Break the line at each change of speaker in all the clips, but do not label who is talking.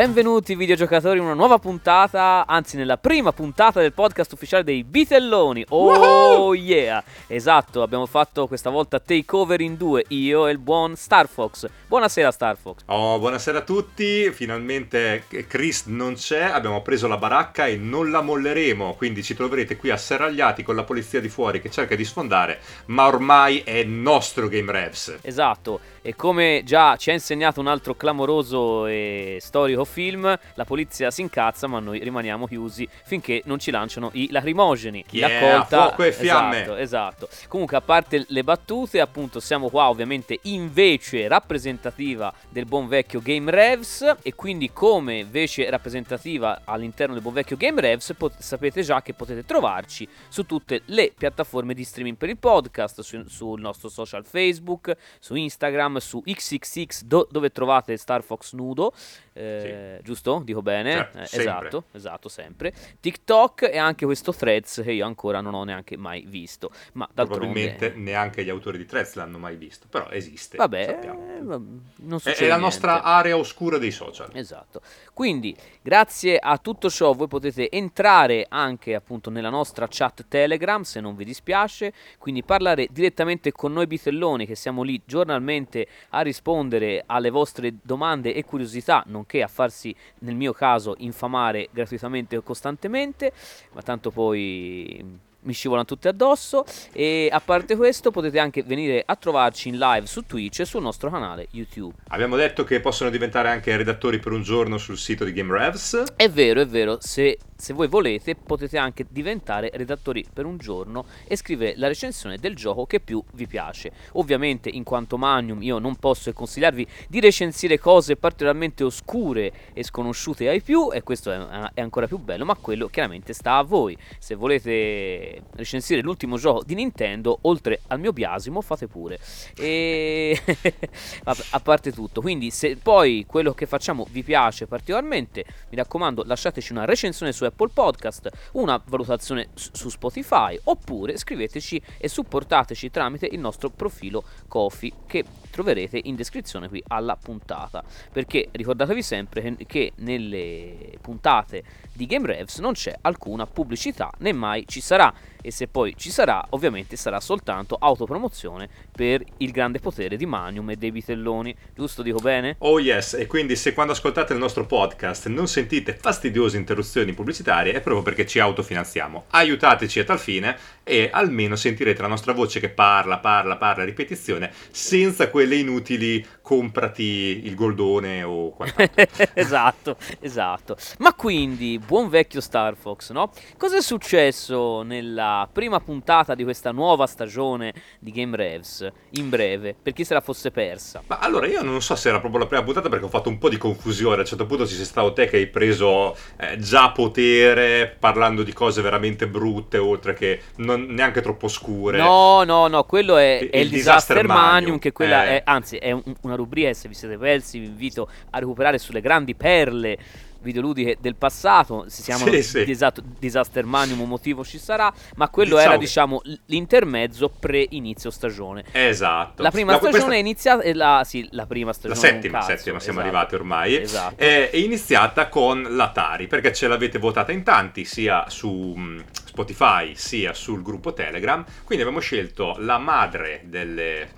Benvenuti videogiocatori in una nuova puntata, anzi nella prima puntata del podcast ufficiale dei Bitelloni. Oh
Woohoo!
yeah! Esatto, abbiamo fatto questa volta takeover in due, io e il buon Star Fox. Buonasera Star Fox.
Oh, buonasera a tutti, finalmente Chris non c'è, abbiamo preso la baracca e non la molleremo, quindi ci troverete qui asserragliati con la polizia di fuori che cerca di sfondare, ma ormai è nostro Game Revs.
Esatto, e come già ci ha insegnato un altro clamoroso e storico film, la polizia si incazza ma noi rimaniamo chiusi finché non ci lanciano i lacrimogeni. Chi
Yeah, fuoco e fiamme.
Esatto, esatto. Comunque a parte le battute, appunto siamo qua ovviamente invece rappresentativa del buon vecchio Game Revs e quindi come invece rappresentativa all'interno del buon vecchio Game Revs pot- sapete già che potete trovarci su tutte le piattaforme di streaming per il podcast, su- sul nostro social Facebook, su Instagram, su XXX do- dove trovate Star Fox nudo, eh, giusto? Dico bene?
Certo,
Eh, esatto, esatto, sempre. TikTok e anche questo Threads che io ancora non ho neanche mai visto, ma
Probabilmente
d'altronde...
neanche gli autori di Threads l'hanno mai visto, però esiste.
Vabbè,
sappiamo.
eh, non
È,
succede
è la nostra area oscura dei social.
Esatto. Quindi, grazie a tutto ciò, voi potete entrare anche appunto nella nostra chat Telegram se non vi dispiace, quindi parlare direttamente con noi bitelloni che siamo lì giornalmente a rispondere alle vostre domande e curiosità, nonché a farsi nel mio caso infamare gratuitamente o costantemente, ma tanto poi mi scivolano tutte addosso e a parte questo potete anche venire a trovarci in live su Twitch e sul nostro canale YouTube.
Abbiamo detto che possono diventare anche redattori per un giorno sul sito di Game Revs.
È vero, è vero, se, se voi volete potete anche diventare redattori per un giorno e scrivere la recensione del gioco che più vi piace. Ovviamente in quanto Magnum io non posso consigliarvi di recensire cose particolarmente oscure e sconosciute ai più e questo è, è ancora più bello, ma quello chiaramente sta a voi. Se volete recensire l'ultimo gioco di Nintendo, oltre al mio biasimo, fate pure. E a parte tutto, quindi se poi quello che facciamo vi piace particolarmente, mi raccomando, lasciateci una recensione su Apple Podcast, una valutazione su Spotify, oppure scriveteci e supportateci tramite il nostro profilo Kofi che troverete in descrizione qui alla puntata. Perché ricordatevi sempre che nelle puntate di Game Revs non c'è alcuna pubblicità, né mai ci sarà. E se poi ci sarà, ovviamente sarà soltanto autopromozione per il grande potere di Manium e dei bitelloni. Giusto, dico bene?
Oh yes, e quindi se quando ascoltate il nostro podcast non sentite fastidiose interruzioni pubblicitarie è proprio perché ci autofinanziamo. Aiutateci a tal fine e almeno sentirete la nostra voce che parla, parla, parla ripetizione senza quelle inutili comprati il goldone o quant'altro.
esatto, esatto. Ma quindi, buon vecchio Star Fox, no? Cosa è successo nella prima puntata di questa nuova stagione di Game Revs? In breve, per chi se la fosse persa.
Ma allora io non so se era proprio la prima puntata perché ho fatto un po' di confusione. A un certo punto ci sei stato te che hai preso eh, già potere parlando di cose veramente brutte, oltre che non- neanche troppo scure.
No, no, no, quello è,
Il-
è il,
il
Disaster,
Disaster
Manium,
Manium,
che quella
eh.
è, anzi, è un- una rubrica, se vi siete persi, vi invito a recuperare sulle grandi perle videoludiche del passato, si chiamano
Sì, sì.
Esatto, Disaster Manium, un motivo ci sarà, ma quello
Diciamo
era,
che-
diciamo, l'intermezzo pre-inizio stagione.
Esatto.
La prima
No,
stagione
questa-
è iniziata, e la, sì, la prima
La
stagione.
settima,
un cazzo,
settima siamo
esatto.
arrivati ormai.
Esatto.
È, è iniziata con l'Atari perché ce l'avete votata in tanti, sia su mh, Spotify sia sul gruppo Telegram. Quindi abbiamo scelto la madre delle eh,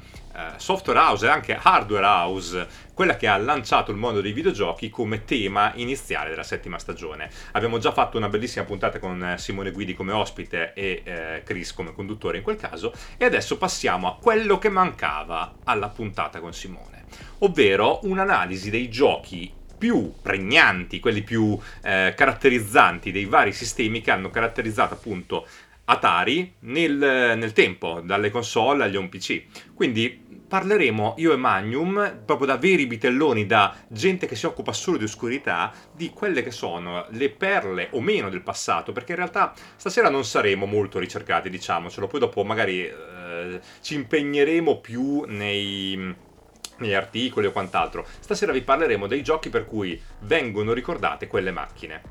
software house e anche hardware house, quella che ha lanciato il mondo dei videogiochi come tema iniziale della settima stagione. Abbiamo già fatto una bellissima puntata con eh, Simone Guidi come ospite e eh, Chris come conduttore in quel caso. E adesso passiamo a quello che mancava alla puntata con Simone, ovvero un'analisi dei giochi più pregnanti, quelli più eh, caratterizzanti dei vari sistemi che hanno caratterizzato appunto Atari nel, nel tempo, dalle console agli home PC. Quindi parleremo io e Magnum, proprio da veri bitelloni, da gente che si occupa solo di oscurità, di quelle che sono le perle o meno del passato, perché in realtà stasera non saremo molto ricercati, diciamocelo, poi dopo magari eh, ci impegneremo più nei negli articoli o quant'altro. Stasera vi parleremo dei giochi per cui vengono ricordate quelle macchine.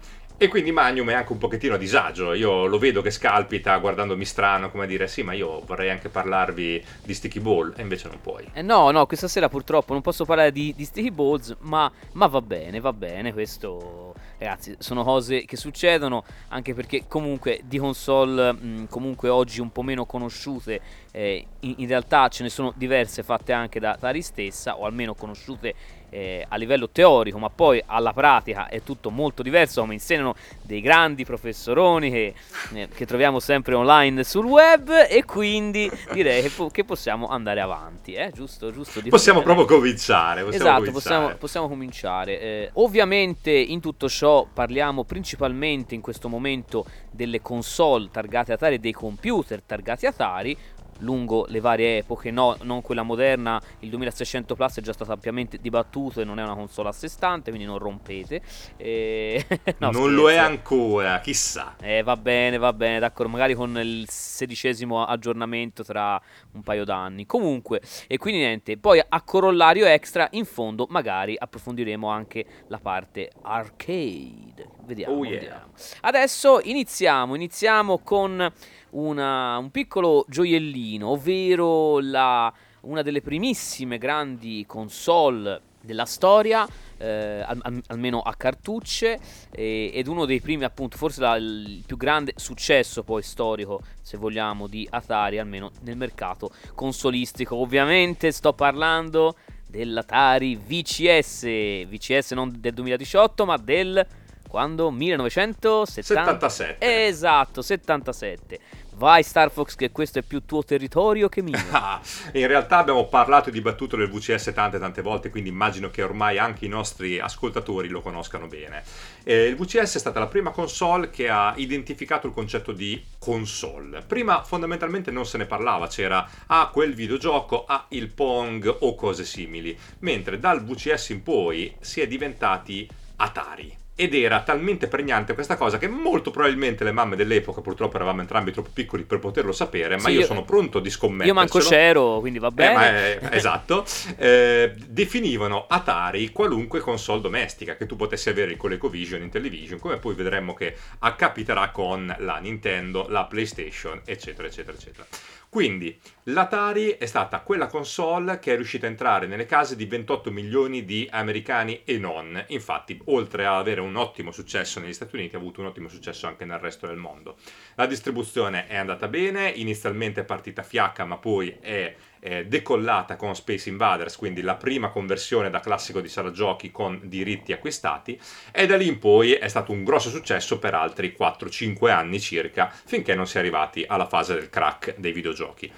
E quindi Magnum è anche un pochettino a disagio. Io lo vedo che scalpita guardandomi strano, come dire, sì, ma io vorrei anche parlarvi di Sticky Ball, e invece non puoi.
Eh no, no, questa sera purtroppo non posso parlare di, di Sticky Balls, ma, ma va bene, va bene, questo ragazzi, sono cose che succedono anche perché comunque di console mh, comunque oggi un po' meno conosciute, eh, in, in, realtà ce ne sono diverse fatte anche da Tari stessa o almeno conosciute eh, a livello teorico, ma poi alla pratica è tutto molto diverso, come insegnano dei grandi professoroni che, eh, che troviamo sempre online sul web e quindi direi che, po- che possiamo andare avanti, eh? giusto? giusto
possiamo proprio cominciare. Possiamo
esatto,
cominciare.
Possiamo, possiamo, cominciare. Eh, ovviamente in tutto ciò parliamo principalmente in questo momento delle console targate Atari e dei computer targati Atari, lungo le varie epoche, no, non quella moderna, il 2600 Plus è già stato ampiamente dibattuto e non è una console a sé stante, quindi non rompete. E...
no, non scherzo. lo è ancora, chissà.
Eh, va bene, va bene, d'accordo, magari con il sedicesimo aggiornamento tra un paio d'anni. Comunque, e quindi niente, poi a corollario extra, in fondo magari approfondiremo anche la parte arcade. Vediamo, oh yeah. vediamo. Adesso iniziamo, iniziamo con una, un piccolo gioiellino, ovvero la, una delle primissime grandi console della storia, eh, al, almeno a cartucce, eh, ed uno dei primi, appunto, forse la, il più grande successo poi storico, se vogliamo, di Atari, almeno nel mercato consolistico. Ovviamente sto parlando dell'Atari VCS, VCS non del 2018, ma del quando? 1977. Esatto, 77. Vai Star Fox che questo è più tuo territorio che mio.
In realtà abbiamo parlato e dibattuto del VCS tante tante volte, quindi immagino che ormai anche i nostri ascoltatori lo conoscano bene. Eh, il VCS è stata la prima console che ha identificato il concetto di console. Prima fondamentalmente non se ne parlava, c'era ah quel videogioco, ah il Pong o cose simili, mentre dal VCS in poi si è diventati Atari ed era talmente pregnante questa cosa che molto probabilmente le mamme dell'epoca, purtroppo eravamo entrambi troppo piccoli per poterlo sapere, ma sì, io, sono pronto di scommettere.
Io manco c'ero, quindi va bene.
Eh, è, esatto. Eh, definivano Atari qualunque console domestica che tu potessi avere con l'EcoVision in television, come poi vedremo che accapiterà con la Nintendo, la PlayStation, eccetera, eccetera, eccetera. Quindi l'Atari è stata quella console che è riuscita a entrare nelle case di 28 milioni di americani e non. Infatti, oltre a avere un ottimo successo negli Stati Uniti, ha avuto un ottimo successo anche nel resto del mondo. La distribuzione è andata bene, inizialmente è partita fiacca, ma poi è eh, decollata con Space Invaders, quindi la prima conversione da classico di sala giochi con diritti acquistati, e da lì in poi è stato un grosso successo per altri 4-5 anni circa, finché non si è arrivati alla fase del crack dei videogiochi.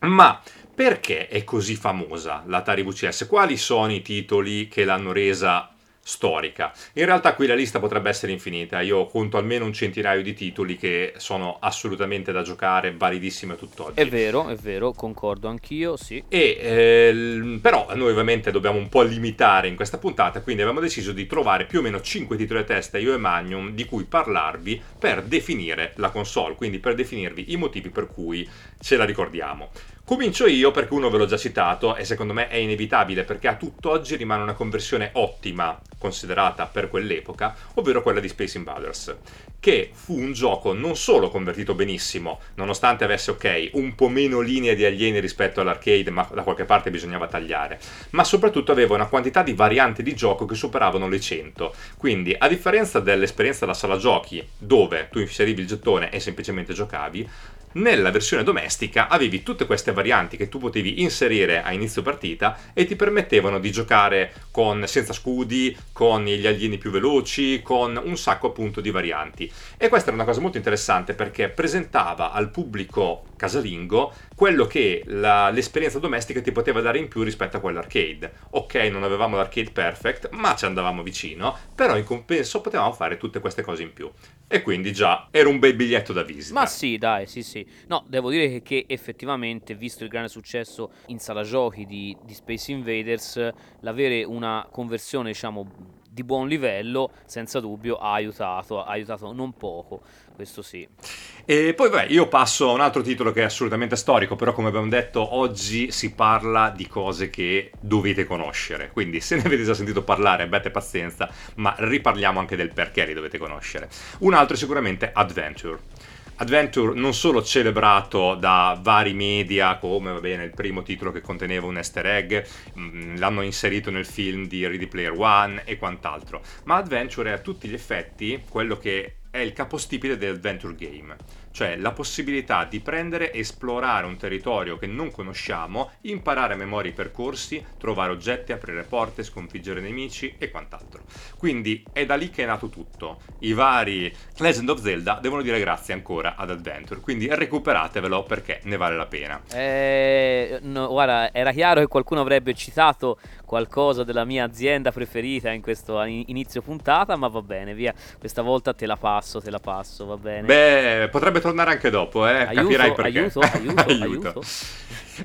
Ma perché è così famosa l'Atari VCS? Quali sono i titoli che l'hanno resa storica. In realtà qui la lista potrebbe essere infinita, io conto almeno un centinaio di titoli che sono assolutamente da giocare, validissime tutt'oggi.
È vero, è vero, concordo anch'io, sì.
E, eh, però noi ovviamente dobbiamo un po' limitare in questa puntata, quindi abbiamo deciso di trovare più o meno 5 titoli a testa, io e Magnum, di cui parlarvi per definire la console, quindi per definirvi i motivi per cui ce la ricordiamo. Comincio io perché uno ve l'ho già citato e secondo me è inevitabile perché a tutt'oggi rimane una conversione ottima considerata per quell'epoca, ovvero quella di Space Invaders, che fu un gioco non solo convertito benissimo, nonostante avesse ok un po' meno linee di alieni rispetto all'arcade, ma da qualche parte bisognava tagliare, ma soprattutto aveva una quantità di varianti di gioco che superavano le 100. Quindi, a differenza dell'esperienza della sala giochi, dove tu inserivi il gettone e semplicemente giocavi, nella versione domestica avevi tutte queste varianti che tu potevi inserire a inizio partita e ti permettevano di giocare con, senza scudi, con gli alieni più veloci, con un sacco appunto di varianti. E questa era una cosa molto interessante perché presentava al pubblico casalingo quello che la, l'esperienza domestica ti poteva dare in più rispetto a quell'arcade. Ok, non avevamo l'arcade perfect, ma ci andavamo vicino, però in compenso potevamo fare tutte queste cose in più. E quindi già era un bel biglietto da visita.
Ma sì, dai, sì, sì. No, devo dire che, effettivamente, visto il grande successo in sala giochi di, di Space Invaders, l'avere una conversione, diciamo, di buon livello, senza dubbio ha aiutato, ha aiutato non poco, questo sì.
E poi vabbè, io passo a un altro titolo che è assolutamente storico, però come abbiamo detto oggi si parla di cose che dovete conoscere, quindi se ne avete già sentito parlare abbiate pazienza, ma riparliamo anche del perché li dovete conoscere. Un altro è sicuramente Adventure. Adventure non solo celebrato da vari media come va bene il primo titolo che conteneva un easter egg, mm, l'hanno inserito nel film di Ready Player One e quant'altro, ma Adventure è a tutti gli effetti quello che è il capostipite dell'adventure game cioè la possibilità di prendere e esplorare un territorio che non conosciamo, imparare a memoria i percorsi, trovare oggetti, aprire porte, sconfiggere nemici e quant'altro. Quindi è da lì che è nato tutto. I vari Legend of Zelda devono dire grazie ancora ad Adventure, quindi recuperatevelo perché ne vale la pena.
Eh, no, guarda, era chiaro che qualcuno avrebbe citato qualcosa della mia azienda preferita in questo inizio puntata, ma va bene, via, questa volta te la passo, te la passo, va bene.
Beh, potrebbe tornare anche dopo, eh?
Aiuto,
capirai perché.
Aiuto, aiuto, aiuto. aiuto.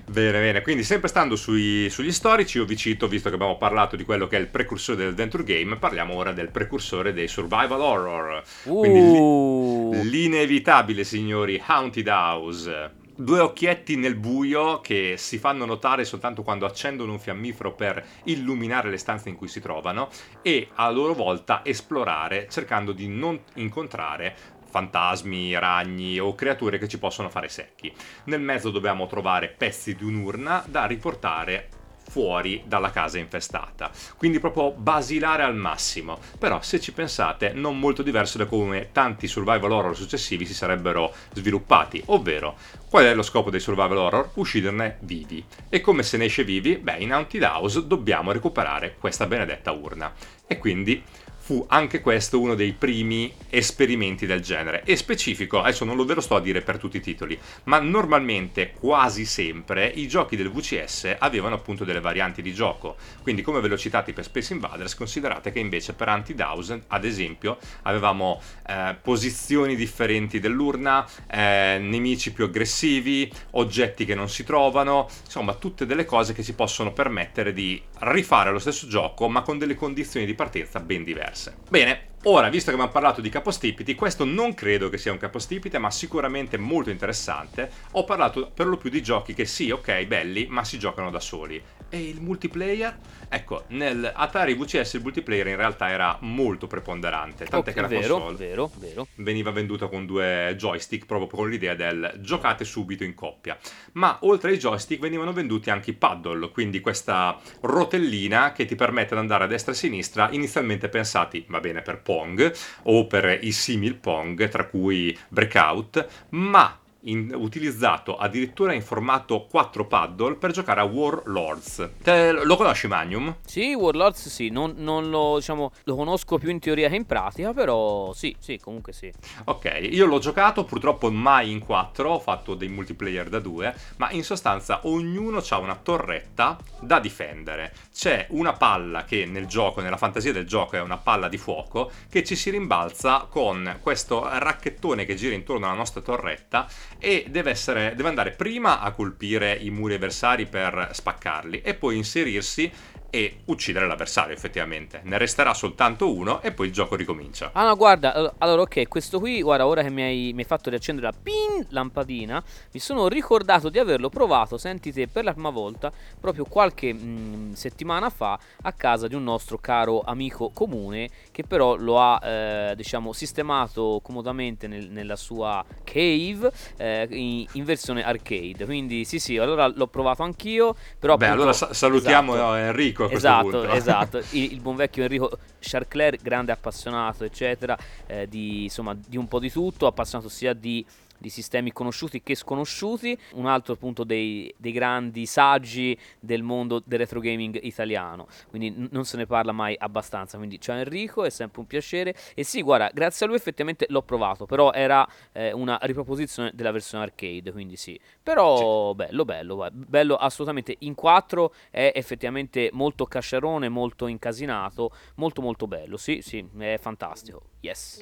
Bene, bene, quindi sempre stando sui, sugli storici, io vi cito, visto che abbiamo parlato di quello che è il precursore dell'adventure game, parliamo ora del precursore dei survival horror.
Uh.
Quindi l'inevitabile, signori, Haunted House due occhietti nel buio che si fanno notare soltanto quando accendono un fiammifero per illuminare le stanze in cui si trovano e a loro volta esplorare cercando di non incontrare fantasmi, ragni o creature che ci possono fare secchi. Nel mezzo dobbiamo trovare pezzi di un'urna da riportare fuori dalla casa infestata. Quindi proprio basilare al massimo. Però se ci pensate, non molto diverso da come tanti survival horror successivi si sarebbero sviluppati, ovvero qual è lo scopo dei survival horror? Uscirne vivi. E come se ne esce vivi? Beh, in Haunted House dobbiamo recuperare questa benedetta urna. E quindi fu anche questo uno dei primi esperimenti del genere. E specifico, adesso non lo sto a dire per tutti i titoli, ma normalmente, quasi sempre, i giochi del VCS avevano appunto delle varianti di gioco. Quindi, come ve l'ho citati per Space Invaders, considerate che invece per Anti-Dowsen, ad esempio, avevamo eh, posizioni differenti dell'urna, eh, nemici più aggressivi, oggetti che non si trovano, insomma, tutte delle cose che ci possono permettere di rifare lo stesso gioco, ma con delle condizioni di partenza ben diverse. Bene, ora, visto che abbiamo parlato di capostipiti, questo non credo che sia un capostipite, ma sicuramente molto interessante. Ho parlato per lo più di giochi che sì, ok, belli, ma si giocano da soli. E il multiplayer? Ecco, nel Atari VCS il multiplayer in realtà era molto preponderante, tant'è okay, che la
vero,
console
vero, vero.
veniva venduta con due joystick proprio con l'idea del giocate subito in coppia. Ma oltre ai joystick venivano venduti anche i paddle, quindi questa rotellina che ti permette di andare a destra e a sinistra, inizialmente pensati, va bene, per Pong o per i simil Pong, tra cui Breakout, ma in, utilizzato addirittura in formato 4 paddle per giocare a Warlords. Te, lo conosci Magnum?
Sì, Warlords sì, non, non lo, diciamo, lo, conosco più in teoria che in pratica, però sì, sì, comunque sì.
Ok, io l'ho giocato purtroppo mai in 4, ho fatto dei multiplayer da 2, ma in sostanza ognuno ha una torretta da difendere. C'è una palla che nel gioco, nella fantasia del gioco è una palla di fuoco, che ci si rimbalza con questo racchettone che gira intorno alla nostra torretta e deve, essere, deve andare prima a colpire i muri avversari per spaccarli e poi inserirsi e uccidere l'avversario effettivamente. Ne resterà soltanto uno e poi il gioco ricomincia.
Ah no, guarda, allora ok, questo qui, guarda, ora che mi hai, mi hai fatto riaccendere la pin lampadina, mi sono ricordato di averlo provato, senti te, per la prima volta, proprio qualche mh, mm, settimana fa, a casa di un nostro caro amico comune, che però lo ha, eh, diciamo, sistemato comodamente nel, nella sua cave eh, in, in, versione arcade. Quindi sì sì, allora l'ho provato anch'io, però...
Beh,
appunto,
allora sa- salutiamo esatto. Enrico Enrico a
esatto. Esatto, il, il, buon vecchio Enrico Charcler, grande appassionato, eccetera, eh, di, insomma, di un po' di tutto, appassionato sia di di sistemi conosciuti che sconosciuti, un altro appunto dei, dei grandi saggi del mondo del retro gaming italiano, quindi n- non se ne parla mai abbastanza, quindi ciao Enrico, è sempre un piacere. E sì, guarda, grazie a lui effettivamente l'ho provato, però era eh, una riproposizione della versione arcade, quindi sì, però sì. bello, bello, bello assolutamente, in 4 è effettivamente molto casciarone, molto incasinato, molto molto bello, sì, sì, è fantastico, yes.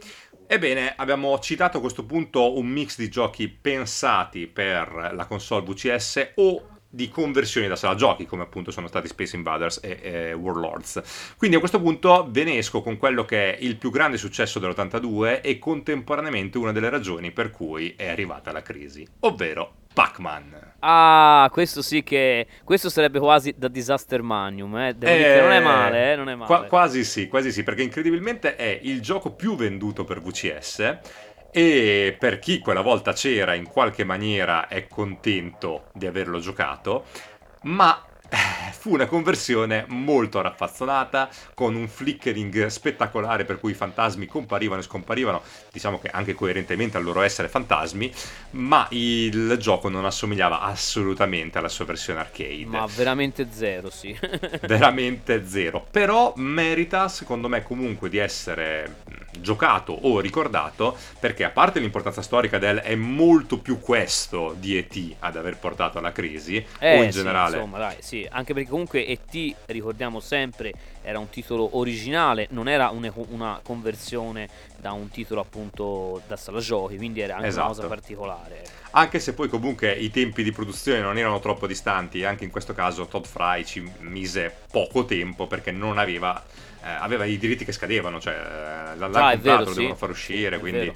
Ebbene, abbiamo citato a questo punto un mix di giochi pensati per la console VCS o di conversioni da sala giochi, come appunto sono stati Space Invaders e, e Warlords. Quindi a questo punto ve ne esco con quello che è il più grande successo dell'82 e contemporaneamente una delle ragioni per cui è arrivata la crisi, ovvero Pac-Man.
Ah, questo sì che. Questo sarebbe quasi da Disaster Manium. Eh? Devo eh, dire che non è male, eh? non è male.
Qua, quasi sì, quasi sì, perché incredibilmente è il gioco più venduto per VCS e per chi quella volta c'era in qualche maniera è contento di averlo giocato, ma eh, fu una conversione molto raffazzonata, con un flickering spettacolare per cui i fantasmi comparivano e scomparivano, diciamo che anche coerentemente al loro essere fantasmi, ma il gioco non assomigliava assolutamente alla sua versione arcade.
Ma veramente zero, sì.
veramente zero. Però merita, secondo me, comunque di essere giocato o ricordato, perché a parte l'importanza storica del è molto più questo di ET ad aver portato alla crisi,
eh,
o in generale...
Sì, insomma, dai, sì, anche perché comunque ET, ricordiamo sempre, era un titolo originale, non era una, una conversione da un titolo appunto da sala giochi, quindi era anche esatto. una cosa particolare.
Anche se poi comunque i tempi di produzione non erano troppo distanti, anche in questo caso Todd Fry ci mise poco tempo perché non aveva eh, aveva i diritti che scadevano, cioè eh, l'hanno ah, comprato, vero, lo sì. devono far uscire, quindi...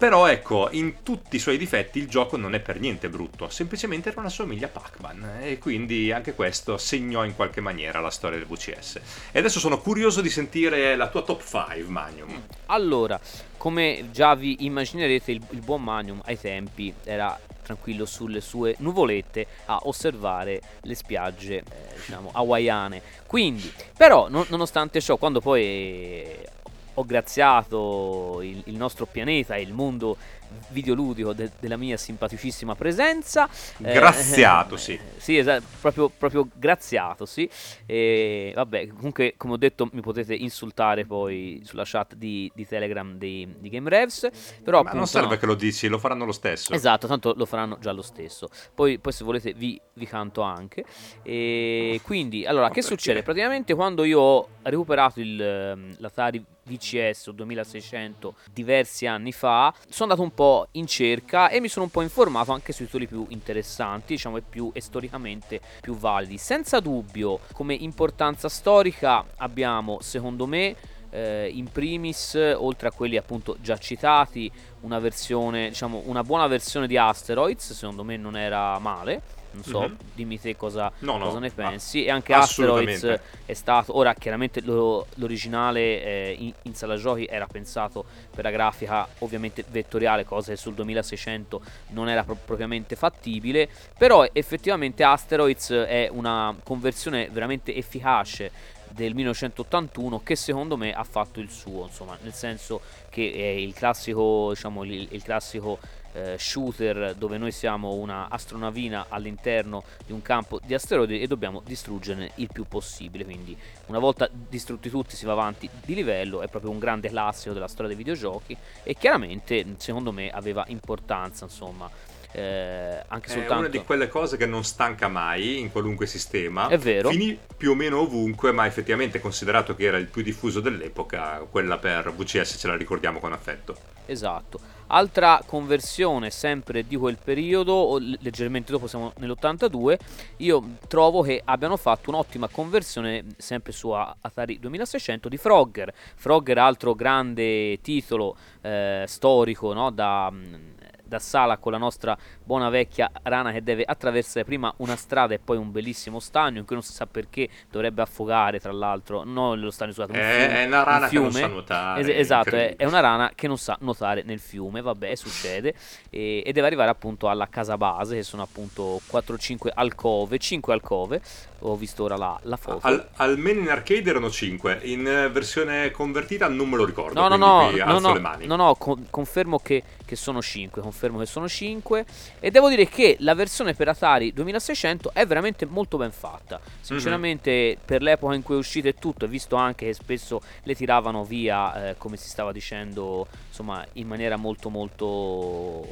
Però ecco, in tutti i suoi difetti il gioco non è per niente brutto, semplicemente era una somiglia a Pac-Man e quindi anche questo segnò in qualche maniera la storia del VCS. E adesso sono curioso di sentire la tua top 5, Magnum.
Allora, come già vi immaginerete, il, il buon Magnum ai tempi era tranquillo sulle sue nuvolette a osservare le spiagge eh, diciamo hawaiane quindi però non, nonostante ciò quando poi ho graziato il, il nostro pianeta e il mondo videoludico de- della mia simpaticissima presenza.
Eh, graziato, eh, sì.
Sì, esatto, proprio, proprio graziato, sì. E vabbè, comunque, come ho detto, mi potete insultare poi sulla chat di, di Telegram di, di Game Revs. Però,
Ma
appunto,
non serve
no.
che lo dici, lo faranno lo stesso.
Esatto, tanto lo faranno già lo stesso. Poi, poi se volete, vi, vi canto anche. E quindi, allora, Ma che perché? succede? Praticamente, quando io ho recuperato il, ehm, l'Atari VCS o 2600 diversi anni fa, sono andato un po' in cerca e mi sono un po' informato anche sui titoli più interessanti, diciamo, e più e storicamente più validi. Senza dubbio, come importanza storica abbiamo, secondo me, eh, in primis, oltre a quelli appunto già citati, una versione, diciamo, una buona versione di Asteroids, secondo me non era male non so, mm-hmm. dimmi te cosa, no, no, cosa ne pensi. E anche Asteroids è stato. Ora, chiaramente lo, l'originale eh, in, in, sala giochi era pensato per la grafica ovviamente vettoriale, cosa che sul 2600 non era pro- propriamente fattibile. Però effettivamente Asteroids è una conversione veramente efficace del 1981 che secondo me ha fatto il suo insomma nel senso che è il classico diciamo il, il classico eh, shooter dove noi siamo una astronavina all'interno di un campo di asteroidi e dobbiamo distruggerne il più possibile. Quindi una volta distrutti tutti si va avanti di livello, è proprio un grande classico della storia dei videogiochi e chiaramente secondo me aveva importanza, insomma. Eh, anche soltanto...
È una di quelle cose che non stanca mai in qualunque sistema.
È vero.
Finì più o meno ovunque, ma effettivamente considerato che era il più diffuso dell'epoca, quella per VCS ce la ricordiamo con affetto.
Esatto. Altra conversione sempre di quel periodo, leggermente dopo siamo nell'82, io trovo che abbiano fatto un'ottima conversione sempre su Atari 2600 di Frogger. Frogger, altro grande titolo eh, storico no, da da sala con la nostra buona vecchia rana che deve attraversare prima una strada e poi un bellissimo stagno in cui non si sa perché dovrebbe affogare tra l'altro non lo stagno scusate,
un fiume, è una rana un che non sa nuotare
es- esatto è, è, una rana che non sa nuotare nel fiume vabbè succede e, e deve arrivare appunto alla casa base che sono appunto 4-5 alcove 5 alcove ho visto ora la, la foto.
Al, almeno in arcade erano 5 in versione convertita non me lo ricordo
no no no no, no, no, no con, confermo che, che sono 5 confermo che sono 5 e devo dire che la versione per Atari 2600 è veramente molto ben fatta sinceramente mm-hmm. per l'epoca in cui è uscita e tutto e visto anche che spesso le tiravano via eh, come si stava dicendo insomma in maniera molto molto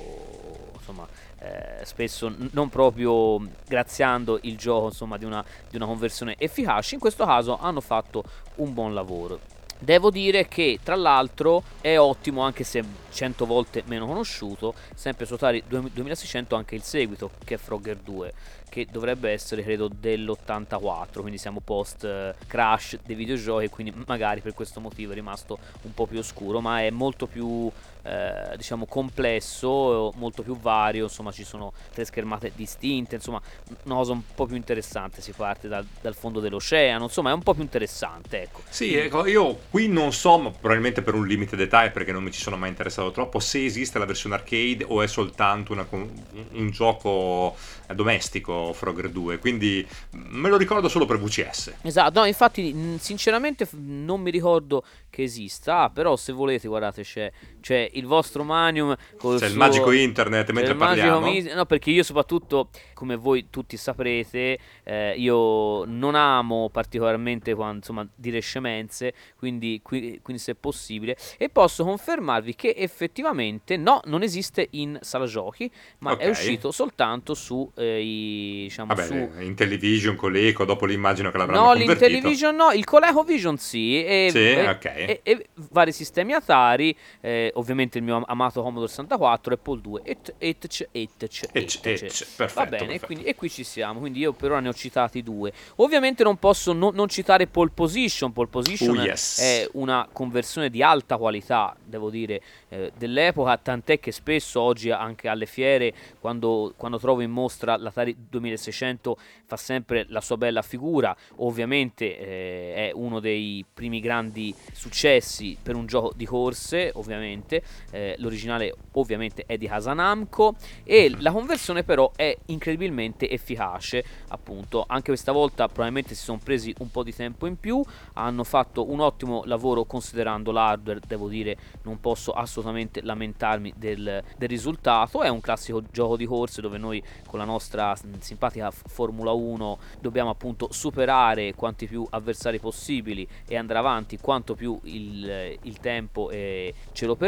insomma eh, spesso n- non proprio graziando il gioco insomma di una, di una conversione efficace in questo caso hanno fatto un buon lavoro Devo dire che tra l'altro è ottimo anche se 100 volte meno conosciuto, sempre su Atari 2600 anche il seguito che è Frogger 2 che dovrebbe essere credo dell'84, quindi siamo post uh, crash dei videogiochi, quindi magari per questo motivo è rimasto un po' più oscuro, ma è molto più eh, diciamo complesso, molto più vario, insomma ci sono tre schermate distinte, insomma una cosa un po' più interessante, si parte dal, dal fondo dell'oceano, insomma è un po' più interessante. Ecco.
Sì, ecco, io qui non so, ma probabilmente per un limite dettaglio perché non mi ci sono mai interessato troppo, se esiste la versione arcade o è soltanto una, un gioco domestico Frogger 2, quindi me lo ricordo solo per VCS.
Esatto, no, infatti sinceramente non mi ricordo che esista, però se volete guardate c'è, c'è il vostro Manium
col c'è suo, il magico internet mentre parliamo.
Magico, no, perché io soprattutto, come voi tutti saprete, eh, io non amo particolarmente quando, insomma, dire scemenze, quindi, qui, quindi se è possibile, e posso confermarvi che effettivamente no, non esiste in sala giochi, ma okay. è uscito soltanto su eh, i, diciamo,
Vabbè,
su...
in television con l'eco, dopo l'immagino che l'avranno
no, l'Intellivision no, il ColecoVision sì, e,
sì,
e,
ok.
E, e, vari sistemi Atari, eh, ovviamente il mio amato Commodore 64, Apple 2, et, et, et, et,
et, et, perfetto,
Va bene,
perfetto.
E, quindi, e qui ci siamo, quindi io per ora ne ho citati due. Ovviamente non posso no, non citare Pole Position, Pole Position
oh, yes.
è una conversione di alta qualità, devo dire, eh, dell'epoca, tant'è che spesso oggi anche alle fiere, quando, quando trovo in mostra l'Atari 2600, fa sempre la sua bella figura, ovviamente eh, è uno dei primi grandi successi per un gioco di corse, ovviamente, eh, l'originale ovviamente è di Casa Namco e la conversione però è incredibilmente efficace, appunto, anche questa volta probabilmente si sono presi un po' di tempo in più, hanno fatto un ottimo lavoro considerando l'hardware, devo dire, non posso assolutamente lamentarmi del, del risultato, è un classico gioco di corse dove noi con la nostra simpatica Formula 1 dobbiamo appunto superare quanti più avversari possibili e andare avanti quanto più il, il tempo eh, ce lo permette.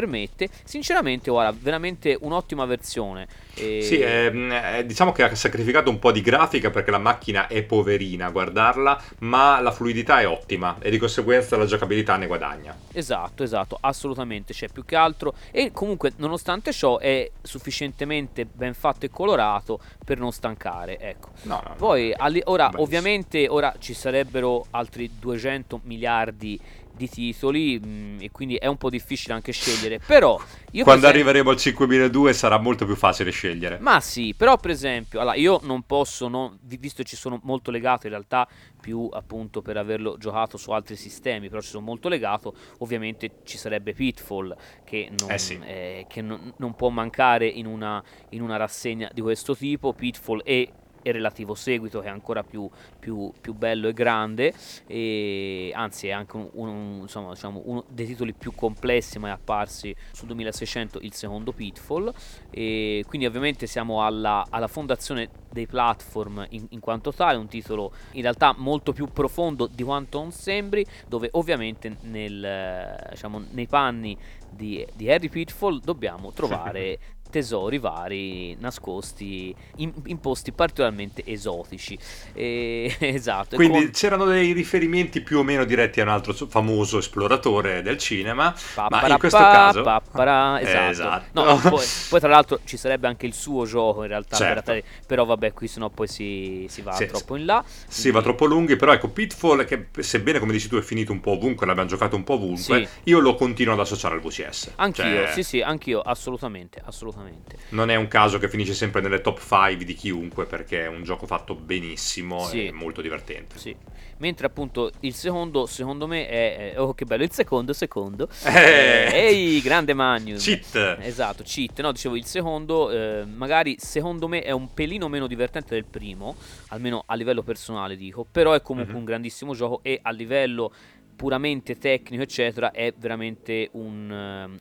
Sinceramente, guarda, veramente un'ottima versione.
E... Sì, eh, diciamo che ha sacrificato un po' di grafica perché la macchina è poverina a guardarla, ma la fluidità è ottima e di conseguenza la giocabilità ne guadagna.
Esatto, esatto, assolutamente, c'è più che altro e comunque nonostante ciò è sufficientemente ben fatto e colorato per non stancare, ecco.
No, no,
Poi alli- ora Bellissimo. ovviamente ora ci sarebbero altri 200 miliardi di titoli mh, mm, e quindi è un po' difficile anche scegliere. Però
io quando esempio... arriveremo al 5002 sarà molto più facile scegliere.
Ma sì, però per esempio, allora, io non posso, non, visto che ci sono molto legato in realtà più appunto per averlo giocato su altri sistemi, però ci sono molto legato, ovviamente ci sarebbe Pitfall che non,
eh sì.
eh, che non, non può mancare in una, in una rassegna di questo tipo. Pitfall e e relativo seguito che è ancora più, più, più bello e grande. E anzi è anche un, un, insomma, diciamo, uno dei titoli più complessi mai apparsi sul 2600 il secondo Pitfall. E quindi ovviamente siamo alla, alla fondazione dei platform in, in, quanto tale un titolo in realtà molto più profondo di quanto non sembri dove ovviamente nel, diciamo, nei panni di, di Harry Pitfall dobbiamo trovare tesori vari nascosti in, in posti particolarmente esotici. E, esatto.
Quindi con... c'erano dei riferimenti più o meno diretti a un altro famoso esploratore del cinema,
Pappara
ma in questo caso...
Pappara, esatto. esatto. No, poi, poi, tra l'altro ci sarebbe anche il suo gioco in realtà,
certo.
per, però vabbè qui sennò poi si, si va sì, troppo in là.
Quindi... Si va troppo lunghi, però ecco Pitfall che sebbene come dici tu è finito un po' ovunque, l'abbiamo giocato un po' ovunque, sì. io lo continuo ad associare al VCS.
Anch'io, cioè... sì sì, anch'io, assolutamente, assolutamente assolutamente.
Non è un caso che finisce sempre nelle top 5 di chiunque perché è un gioco fatto benissimo sì. e molto divertente.
Sì. Mentre appunto il secondo, secondo me, è... Oh, che bello, il secondo, secondo.
Eh.
Ehi, grande Magnus.
Cheat.
Esatto, cheat. No, dicevo, il secondo eh, magari secondo me è un pelino meno divertente del primo, almeno a livello personale dico, però è comunque mm-hmm. un grandissimo gioco e a livello puramente tecnico, eccetera, è veramente un,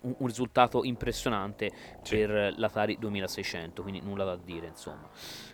um, un risultato impressionante sì. per l'Atari 2600, quindi nulla da dire, insomma.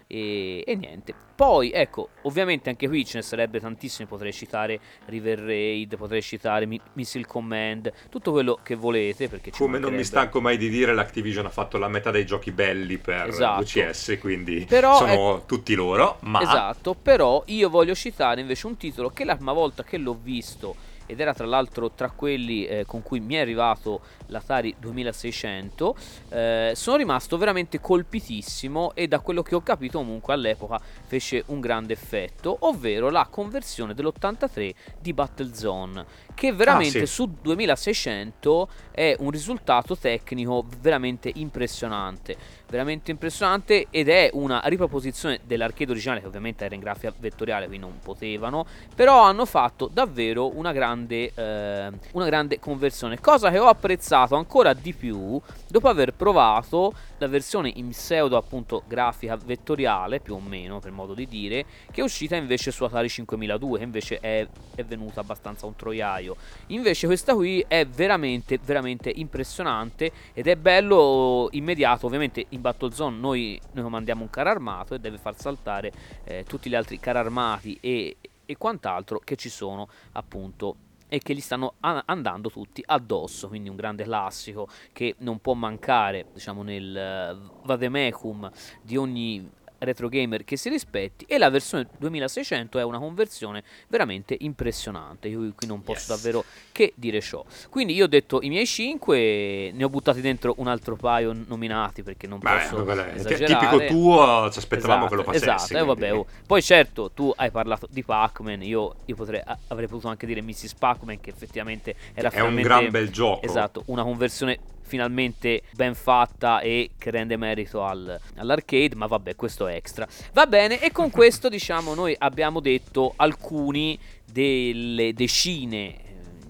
E, e, niente. Poi, ecco, ovviamente anche qui ce ne sarebbe tantissimi, potrei citare River Raid, potrei citare Mi- Missile Command, tutto quello che volete. Perché
Come non mi stanco mai di dire, l'Activision ha fatto la metà dei giochi belli per esatto. UCS, quindi però, sono è... tutti loro. Ma...
Esatto, però io voglio citare invece un titolo che la prima volta che l'ho visto ed era tra l'altro tra quelli eh, con cui mi è arrivato l'Atari 2600, eh, sono rimasto veramente colpitissimo e da quello che ho capito comunque all'epoca fece un grande effetto, ovvero la conversione dell'83 di Battlezone, che veramente ah, sì. su 2600 è un risultato tecnico veramente impressionante veramente impressionante ed è una riproposizione dell'arcade originale che ovviamente era in grafia vettoriale quindi non potevano però hanno fatto davvero una grande, eh, una grande conversione cosa che ho apprezzato ancora di più dopo aver provato la versione in pseudo appunto grafica vettoriale più o meno per modo di dire che è uscita invece su Atari 5002 che invece è, è venuta abbastanza un troiaio. Invece questa qui è veramente veramente impressionante ed è bello immediato ovviamente in Battlezone noi, noi comandiamo un carro armato e deve far saltare eh, tutti gli altri carri armati e, e quant'altro che ci sono appunto e che gli stanno andando tutti addosso, quindi un grande classico che non può mancare, diciamo, nel uh, vademecum di ogni retro gamer che si rispetti e la versione 2600 è una conversione veramente impressionante io qui non posso yes. davvero che dire ciò quindi io ho detto i miei 5 ne ho buttati dentro un altro paio nominati perché non Beh, posso è
tipico tuo ci aspettavamo esatto, che lo facessi
esatto, eh, vabbè, oh. poi certo tu hai parlato di Pac-Man io, io potrei, avrei potuto anche dire Mrs. Pac-Man che effettivamente era
è un gran bel gioco
esatto una conversione finalmente ben fatta e che rende merito al, all'arcade, ma vabbè, questo è extra. Va bene, e con questo diciamo noi abbiamo detto alcuni delle decine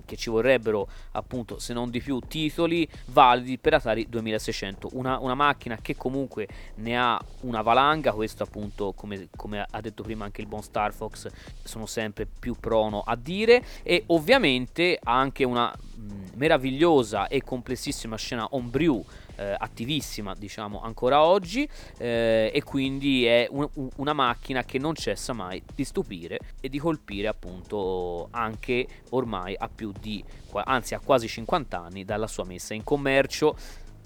che ci vorrebbero appunto se non di più titoli validi per Atari 2600 una, una macchina che comunque ne ha una valanga questo appunto come, come, ha detto prima anche il buon Star Fox sono sempre più prono a dire. E ovviamente ha anche una mh, meravigliosa e complessissima scena homebrew eh, attivissima diciamo ancora oggi eh, e quindi è un, una macchina che non cessa mai di stupire e di colpire appunto anche ormai a più di anzi a quasi 50 anni dalla sua messa in commercio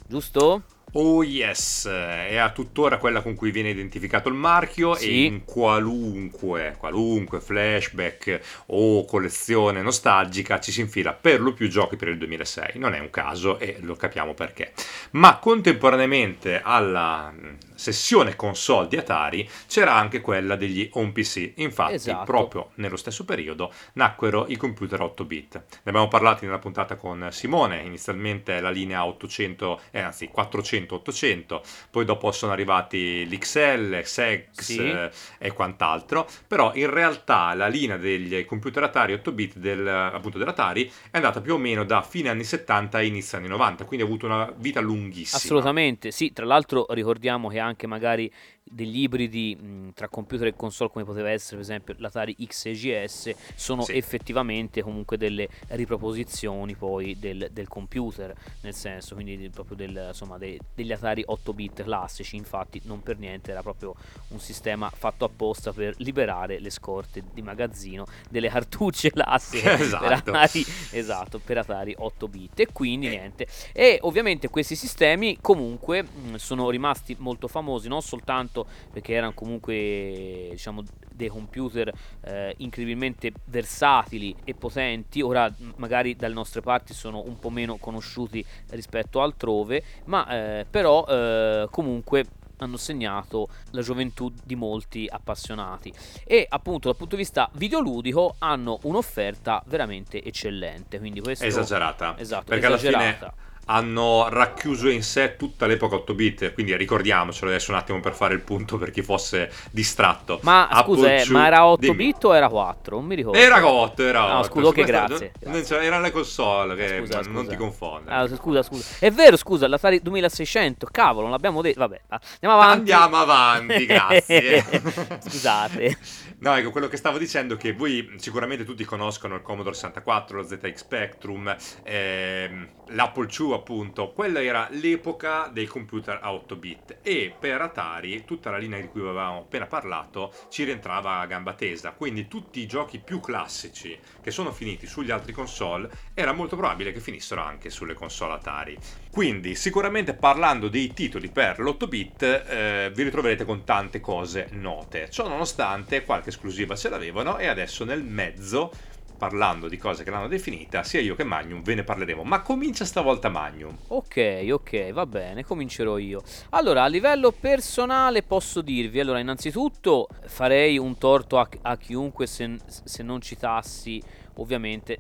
giusto?
Oh yes, è tuttora quella con cui viene identificato il marchio sì. e in qualunque, qualunque flashback o collezione nostalgica ci si infila per lo più giochi per il 2006. Non è un caso e lo capiamo perché. Ma contemporaneamente alla sessione console di Atari c'era anche quella degli home PC. Infatti, esatto. proprio nello stesso periodo nacquero i computer 8 bit. Ne abbiamo parlato nella puntata con Simone, inizialmente la linea 800, eh, anzi 400 800, poi dopo sono arrivati l'XL, XEX sì. eh, e quant'altro, però in realtà la linea degli computer Atari 8 bit del, appunto dell'Atari è andata più o meno da fine anni 70 a inizio anni 90, quindi ha avuto una vita lunghissima.
Assolutamente, sì, tra l'altro ricordiamo che anche magari degli ibridi mh, tra computer e console come poteva essere per esempio l'Atari X e GS sono sì. effettivamente comunque delle riproposizioni poi del, del computer nel senso quindi proprio del, insomma, de, degli Atari 8 bit classici infatti non per niente era proprio un sistema fatto apposta per liberare le scorte di magazzino delle cartucce classiche esatto. per Atari, esatto, per Atari 8 bit e quindi eh. niente e ovviamente questi sistemi comunque mh, sono rimasti molto famosi non soltanto fatto perché erano comunque diciamo dei computer eh, incredibilmente versatili e potenti. Ora magari dalle nostre parti sono un po' meno conosciuti rispetto altrove ma eh, però eh, comunque hanno segnato la gioventù di molti appassionati. E appunto dal punto di vista videoludico hanno un'offerta veramente eccellente. Quindi questo
esagerata.
Esatto
perché
esagerata.
alla fine hanno racchiuso in sé tutta l'epoca 8 bit, quindi ricordiamocelo adesso un attimo per fare il punto per chi fosse distratto.
Ma scusa, eh, ma era 8 dimmi. bit o era 4? Non mi ricordo.
Era 8, era 8.
No, scusa, ok, grazie.
grazie. Era le console, che scusa, non, scusa. non ti confonde.
Ah, scusa, scusa. È vero, scusa, l'Atari 2600, cavolo, non l'abbiamo detto. Vabbè, andiamo avanti.
Andiamo avanti, grazie.
Scusate.
No, ecco, quello che stavo dicendo è che voi sicuramente tutti conoscono il Commodore 64, lo ZX Spectrum, ehm, l'Apple II appunto, quella era l'epoca dei computer a 8 bit e per Atari tutta la linea di cui avevamo appena parlato ci rientrava a gamba tesa, quindi tutti i giochi più classici che sono finiti sugli altri console era molto probabile che finissero anche sulle console Atari. Quindi sicuramente parlando dei titoli per l'8 bit eh, vi ritroverete con tante cose note, ciò nonostante qualche esclusiva ce l'avevano e adesso nel mezzo parlando di cose che l'hanno definita, sia io che Magnum ve ne parleremo. Ma comincia stavolta Magnum.
Ok, ok, va bene, comincerò io. Allora, a livello personale posso dirvi, allora, innanzitutto farei un torto a, a chiunque se, se non citassi, ovviamente,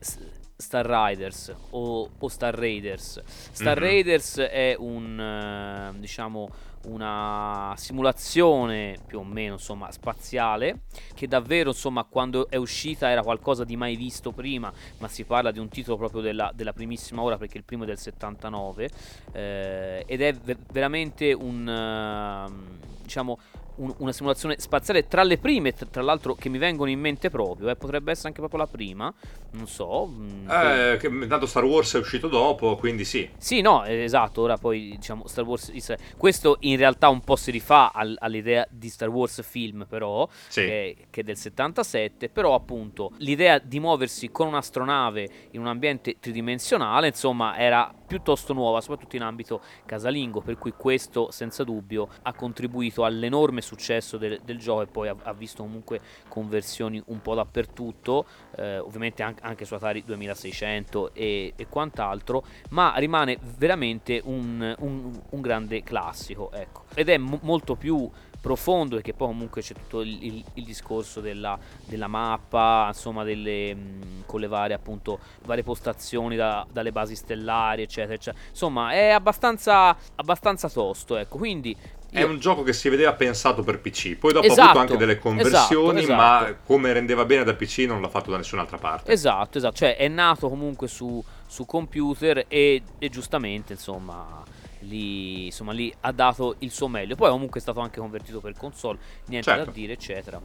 Star Riders o, o Star Raiders. Star mm-hmm. Raiders è un, uh, diciamo, una simulazione più o meno insomma spaziale che davvero insomma quando è uscita era qualcosa di mai visto prima ma si parla di un titolo proprio della, della primissima ora perché il primo è del 79 eh, ed è v- veramente un uh, diciamo un, una simulazione spaziale tra le prime, tra, tra, l'altro, che mi vengono in mente proprio. Eh, potrebbe essere anche proprio la prima, non so.
Mh, mm, eh, che... Tanto Star Wars è uscito dopo, quindi sì.
Sì, no, eh, esatto. Ora poi diciamo Star Wars. Questo in realtà un po' si rifà al, all'idea di Star Wars film, però, sì. che, che, è del 77. Però, appunto, l'idea di muoversi con un'astronave in un ambiente tridimensionale, insomma, era piuttosto nuova, soprattutto in ambito casalingo. Per cui questo, senza dubbio, ha contribuito all'enorme successo del, del gioco e poi ha, ha, visto comunque conversioni un po' dappertutto, eh, ovviamente anche, anche, su Atari 2600 e, e quant'altro, ma rimane veramente un, un, un grande classico, ecco. Ed è m- molto più profondo perché poi comunque c'è tutto il, il, il discorso della, della, mappa insomma delle, mh, con le varie appunto varie postazioni da, dalle basi stellari eccetera, eccetera insomma è abbastanza abbastanza tosto ecco quindi
è un gioco che si vedeva pensato per PC, poi dopo esatto, ha avuto anche delle esatto, conversioni, esatto, esatto. ma come rendeva bene da PC non l'ha fatto da nessun'altra parte.
Esatto, esatto, cioè è nato comunque su, su computer e, e, giustamente insomma lì, insomma lì ha dato il suo meglio. Poi comunque è stato anche convertito per console, niente certo. da dire eccetera.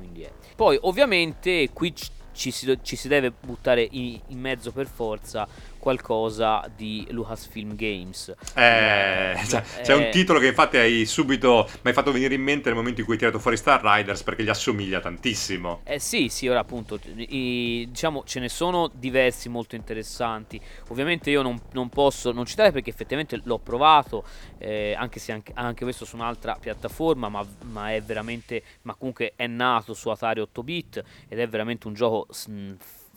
Poi ovviamente qui ci si, ci si deve buttare in, in mezzo per forza qualcosa di Lucasfilm Games.
Eh, cioè, eh, c'è un titolo che infatti hai subito mi hai fatto venire in mente nel momento in cui hai tirato fuori Star Riders perché gli assomiglia tantissimo.
Eh sì, sì, ora appunto i, diciamo ce ne sono diversi molto interessanti. Ovviamente io non, non posso non citare perché effettivamente l'ho provato, eh, anche se anche, anche, questo su un'altra piattaforma, ma, ma, è veramente, ma comunque è nato su Atari 8 bit ed è veramente un gioco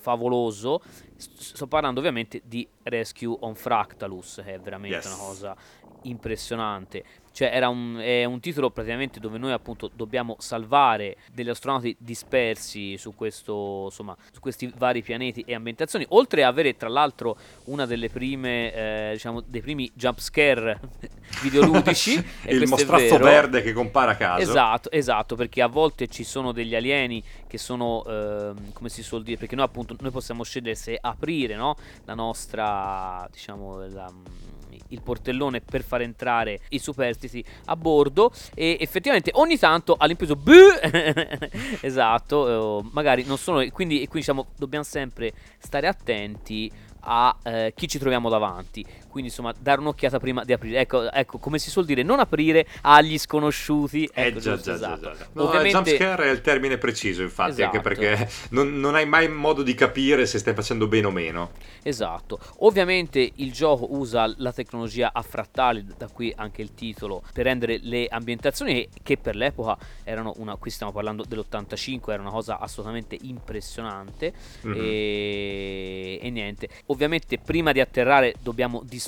favoloso. Sto parlando ovviamente di Rescue on Fractalus, che è veramente yes. una cosa impressionante. Cioè era un, è un titolo praticamente dove noi appunto dobbiamo salvare degli astronauti dispersi su, questo, insomma, su questi vari pianeti e ambientazioni, oltre ad avere tra l'altro una delle prime, eh, diciamo, dei primi jump scare videoludici.
Il mostrazzo verde che compara a caso.
Esatto, esatto, perché a volte ci sono degli alieni che sono, eh, come si suol dire, perché noi appunto noi possiamo scegliere se aprire no? la nostra, diciamo, la il portellone per far entrare i superstiti a bordo e effettivamente ogni tanto all'improvviso esatto, eh, magari non sono quindi, quindi diciamo dobbiamo sempre stare attenti a eh, chi ci troviamo davanti. Quindi, insomma, dare un'occhiata prima di aprire. Ecco, ecco come si suol dire, non aprire agli sconosciuti.
Ecco, eh, già, già, esatto. già, già. No, Ovviamente... Jumpscare è il termine preciso, infatti, esatto. anche perché non, non, hai mai modo di capire se stai facendo bene o meno.
Esatto. Ovviamente il gioco usa la tecnologia a frattali, da qui anche il titolo, per rendere le ambientazioni che per l'epoca erano una. Qui stiamo parlando dell'85, era una cosa assolutamente impressionante. Mm-hmm. E, e niente. Ovviamente Ovviamente prima di atterrare dobbiamo distruggere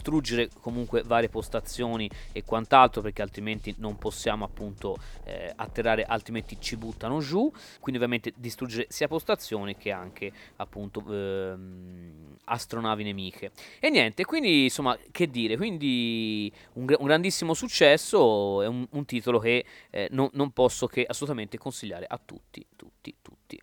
comunque varie postazioni e quant'altro perché altrimenti non possiamo appunto eh, atterrare, altrimenti ci buttano giù. Quindi ovviamente distruggere sia postazioni che anche appunto ehm, astronavi nemiche. E niente, quindi insomma che dire, quindi un, un grandissimo successo, è un, un titolo che eh, non, non posso che assolutamente consigliare a tutti, tutti, tutti.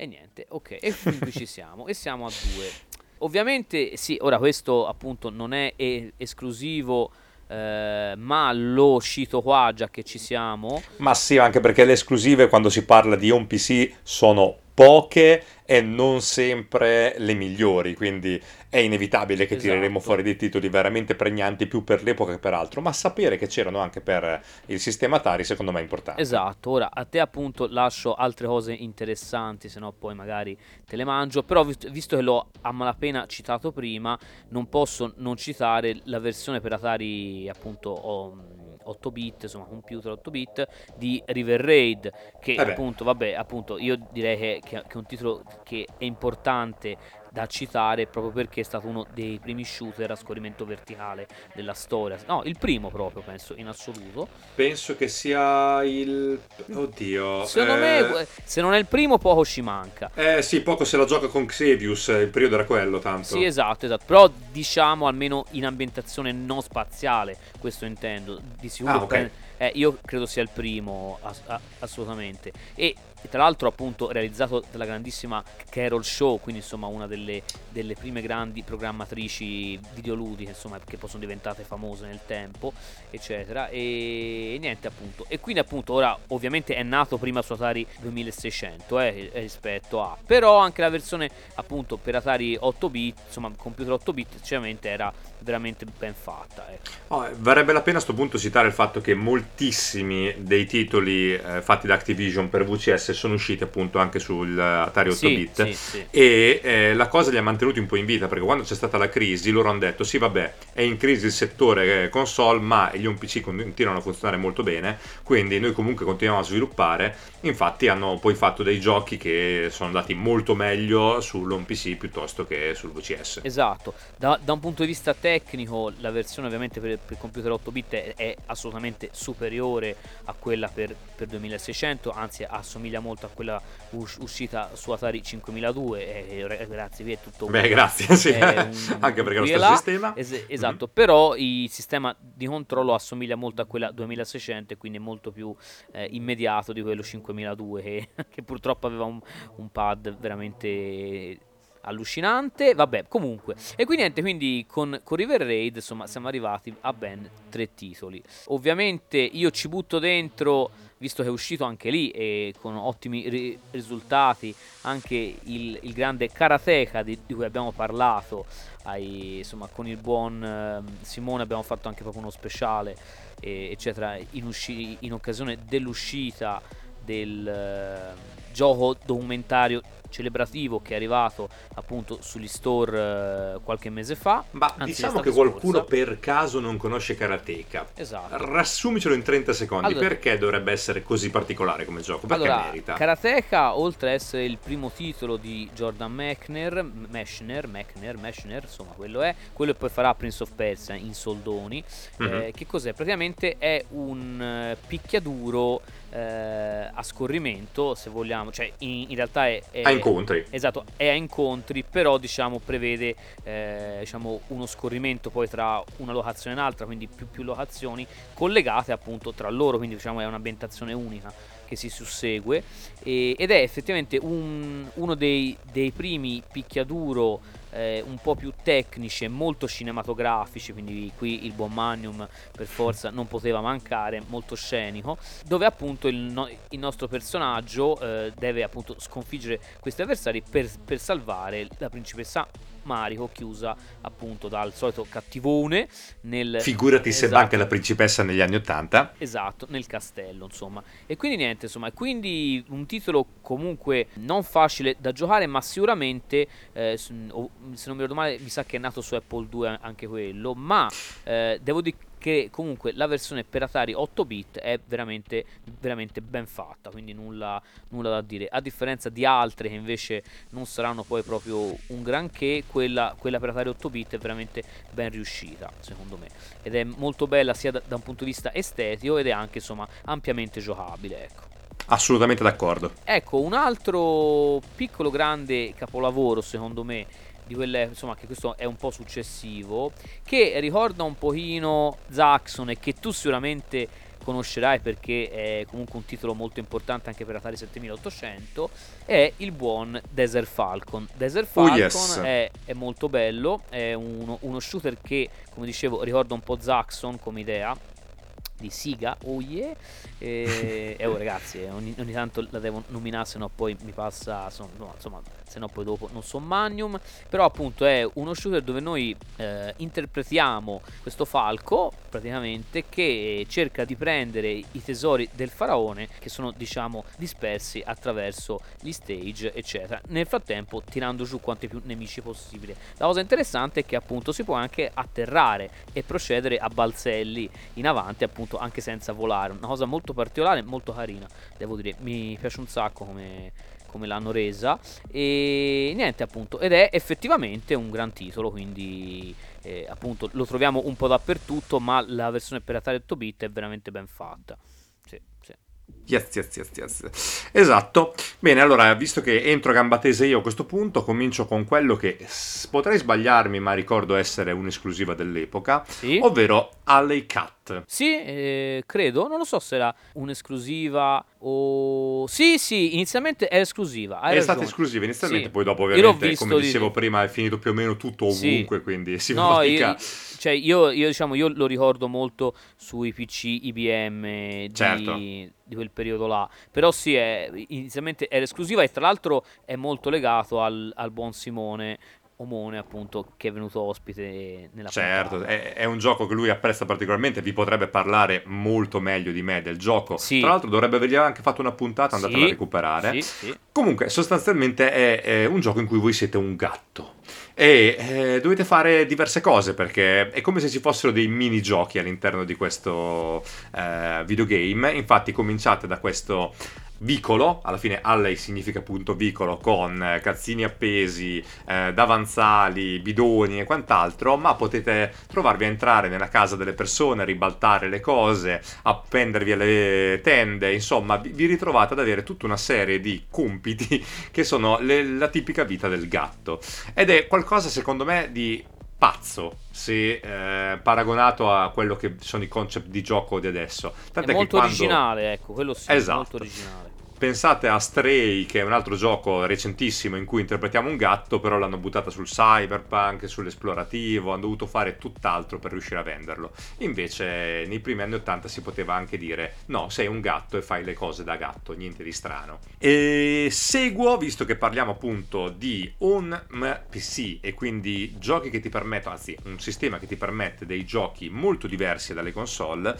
E niente, ok, e qui ci siamo, e siamo a due. Ovviamente sì, ora questo appunto non è e- esclusivo, eh, ma lo cito qua già che ci siamo.
Ma sì, anche perché le esclusive quando si parla di un PC sono poche e non sempre le migliori, quindi è inevitabile che esatto. tireremo fuori dei titoli veramente pregnanti più per l'epoca che per altro, ma sapere che c'erano anche per il sistema Atari secondo me è importante.
Esatto, ora a te appunto lascio altre cose interessanti, se no poi magari te le mangio, però visto che l'ho a malapena citato prima, non posso non citare la versione per Atari appunto... Oh, 8 bit, insomma computer 8 bit di River Raid che
Eh
appunto, vabbè, appunto io direi che, che- che è un titolo che è importante da citare proprio perché è stato uno dei primi shooter a scorrimento verticale della storia. No, il primo proprio, penso, in assoluto.
Penso che sia il... Oddio.
Secondo
eh,
me, se non è il primo, poco ci manca.
Eh sì, poco se la gioca con Xevious, il periodo era quello tanto.
Sì, esatto, esatto. Però diciamo almeno in ambientazione non spaziale, questo intendo. Di sicuro
Ah, ok.
pen- eh, io credo sia il primo, ass- assolutamente. E tra l'altro appunto realizzato dalla grandissima Carol Show, quindi insomma una delle, delle prime grandi programmatrici videoludiche, insomma, che poi sono diventate famose nel tempo, eccetera. E, e niente appunto. E quindi appunto ora ovviamente è nato prima su Atari 2600 eh, rispetto a... Però anche la versione appunto per Atari 8 bit, insomma computer 8 bit, sinceramente era veramente ben fatta. Ecco.
Oh, eh, varrebbe la pena a sto punto citare il fatto che moltissimi dei titoli eh, fatti da Activision per VCS sono usciti appunto anche sul eh, Atari 8
Sì, sì, sì.
E eh, la cosa li ha mantenuti un po' in vita perché quando c'è stata la crisi loro hanno detto sì vabbè è in crisi il settore eh, console ma gli home PC continuano a funzionare molto bene quindi noi comunque continuiamo a sviluppare. Infatti hanno poi fatto dei giochi che sono andati molto meglio sull'home PC piuttosto che sul VCS
Esatto, da, da un punto di vista tecnico la versione ovviamente per, per computer 8 bit è, è assolutamente superiore a quella per, per 2600, anzi assomiglia molto a quella us- uscita su Atari 5002, e, e, grazie, qui è tutto un-
beh grazie sì.
un-
anche perché è lo stesso
là.
sistema
Es- esatto, però il sistema di controllo assomiglia molto a quella 2600 e quindi è molto più eh, immediato di quello 5002 che, che purtroppo aveva un, un pad veramente allucinante. Vabbè, comunque. E qui niente, quindi con, con River Raid, insomma, siamo arrivati a ben tre titoli. Ovviamente io ci butto dentro, visto che è uscito anche lì e con ottimi ri- risultati, anche il, il grande Karateka di, di cui abbiamo parlato. ai- insomma, con il buon ehm, Simone abbiamo fatto anche proprio uno speciale, e- eccetera, in, usci- in occasione dell'uscita del eh, gioco documentario celebrativo che è arrivato appunto sugli store eh, qualche mese fa.
Ma
Anzi,
diciamo che qualcuno
scorsa.
per caso non conosce Karateka.
Esatto.
Rassumicelo in 30 secondi.
Allora-
perché dovrebbe essere così particolare come gioco? Perché
Allora,
merita?
Karateka, oltre ad essere il primo titolo di Jordan Mechner, Mechner, Mechner, Mechner, insomma quello è, quello che poi farà Prince of Persia in soldoni,
Mhm.
eh, che cos'è? Praticamente è un eh, picchiaduro eh, a scorrimento, se vogliamo, cioè in, in realtà è... è
A incontri.
Esatto, è a incontri, però diciamo prevede eh, diciamo, uno scorrimento poi tra una locazione e un'altra, quindi più, più locazioni collegate appunto tra loro, quindi diciamo è un'ambientazione unica che si sussegue e- ed è effettivamente un- uno dei, dei primi picchiaduro eh, un po' più tecnici e molto cinematografici, quindi qui il buon Magnum per forza non poteva mancare, molto scenico, dove appunto il, no- il nostro personaggio eh, deve appunto sconfiggere questi avversari per, per salvare la principessa Mariko chiusa appunto dal solito cattivone nel
Figurati se
Esatto.
anche la principessa negli anni Ottanta.
Esatto, nel castello, insomma. E quindi niente, insomma, quindi un titolo comunque non facile da giocare, ma sicuramente, eh, se non mi ricordo male, mi sa che è nato su Apple 2 anche quello, ma eh, devo dire che comunque la versione per Atari 8 bit è veramente, veramente ben fatta, quindi nulla, nulla da dire. A differenza di altre che invece non saranno poi proprio un granché, quella, quella per Atari 8 bit è veramente ben riuscita, secondo me ed è molto bella sia da, da un punto di vista estetico ed è anche insomma ampiamente giocabile ecco.
Assolutamente d'accordo.
Ecco, un altro piccolo grande capolavoro secondo me di quelle, insomma, che questo è un po' successivo, che ricorda un pochino Zaxxon e che tu sicuramente conoscerai perché è comunque un titolo molto importante anche per Atari 7800, è il buon Desert Falcon. Desert
Oh,
Falcon
yes.
è, è molto bello, è uno, uno shooter che, come dicevo, ricorda un po' Zaxxon come idea, di Siga, oh yeah. E, e oh ragazzi, eh, ogni, ogni tanto la devo nominare, se no poi mi passa, insomma, se no poi dopo non so Magnum, però appunto è uno shooter dove noi eh, interpretiamo questo falco praticamente che cerca di prendere i tesori del faraone che sono diciamo dispersi attraverso gli stage eccetera, nel frattempo tirando giù quanti più nemici possibile. La cosa interessante è che appunto si può anche atterrare e procedere a balzelli in avanti appunto anche senza volare, una cosa molto particolare, molto carina, devo dire, mi piace un sacco come come l'hanno resa e niente appunto ed è effettivamente un gran titolo quindi eh, appunto lo troviamo un po' dappertutto ma la versione per Atari 8 bit è veramente ben fatta sì, sì.
Yes, yes, yes, yes. Esatto. Bene, allora, visto che entro a gamba tesa io a questo punto, comincio con quello che potrei sbagliarmi, ma ricordo essere un'esclusiva dell'epoca,
sì.
ovvero Alley Cat.
Sì, eh, credo, non lo so se era un'esclusiva o... Sì, sì, inizialmente è esclusiva.
È stata esclusiva inizialmente, sì. poi dopo ovviamente, come dicevo di... prima, è finito più o meno tutto ovunque, sì. quindi si
no, io, cioè, io, io, diciamo, io lo ricordo molto sui PC IBM di...
Certo
di quel periodo là. Però sì, è, inizialmente era esclusiva e tra l'altro è molto legato al, al buon Simone. Omone appunto che è venuto ospite nella
certo è, è, un gioco che lui apprezza particolarmente vi potrebbe parlare molto meglio di me del gioco
sì.
tra l'altro dovrebbe avergli anche fatto una puntata andatela
sì.
a recuperare
sì,
comunque sostanzialmente è, è un gioco in cui voi siete un gatto e eh, dovete fare diverse cose perché è come se ci fossero dei minigiochi all'interno di questo eh, videogame. Infatti cominciate da questo vicolo, alla fine alley significa appunto vicolo con eh, calzini appesi, eh, davanzali, bidoni e quant'altro, ma potete trovarvi a entrare nella casa delle persone, ribaltare le cose, appendervi alle tende, insomma vi ritrovate ad avere tutta una serie di compiti che sono le, la tipica vita del gatto. Ed è qualcosa secondo me di pazzo se eh, paragonato a quello che sono i concept di gioco di adesso.
Tant'è è molto quando... originale, ecco, quello sì,
esatto.
molto originale.
Pensate a Stray, che è un altro gioco recentissimo in cui interpretiamo un gatto, però l'hanno buttata sul cyberpunk, sull'esplorativo, hanno dovuto fare tutt'altro per riuscire a venderlo. Invece nei primi anni 80 si poteva anche dire no, sei un gatto e fai le cose da gatto, niente di strano. E seguo, visto che parliamo appunto di un PC e quindi giochi che ti permettono, anzi un sistema che ti permette dei giochi molto diversi dalle console,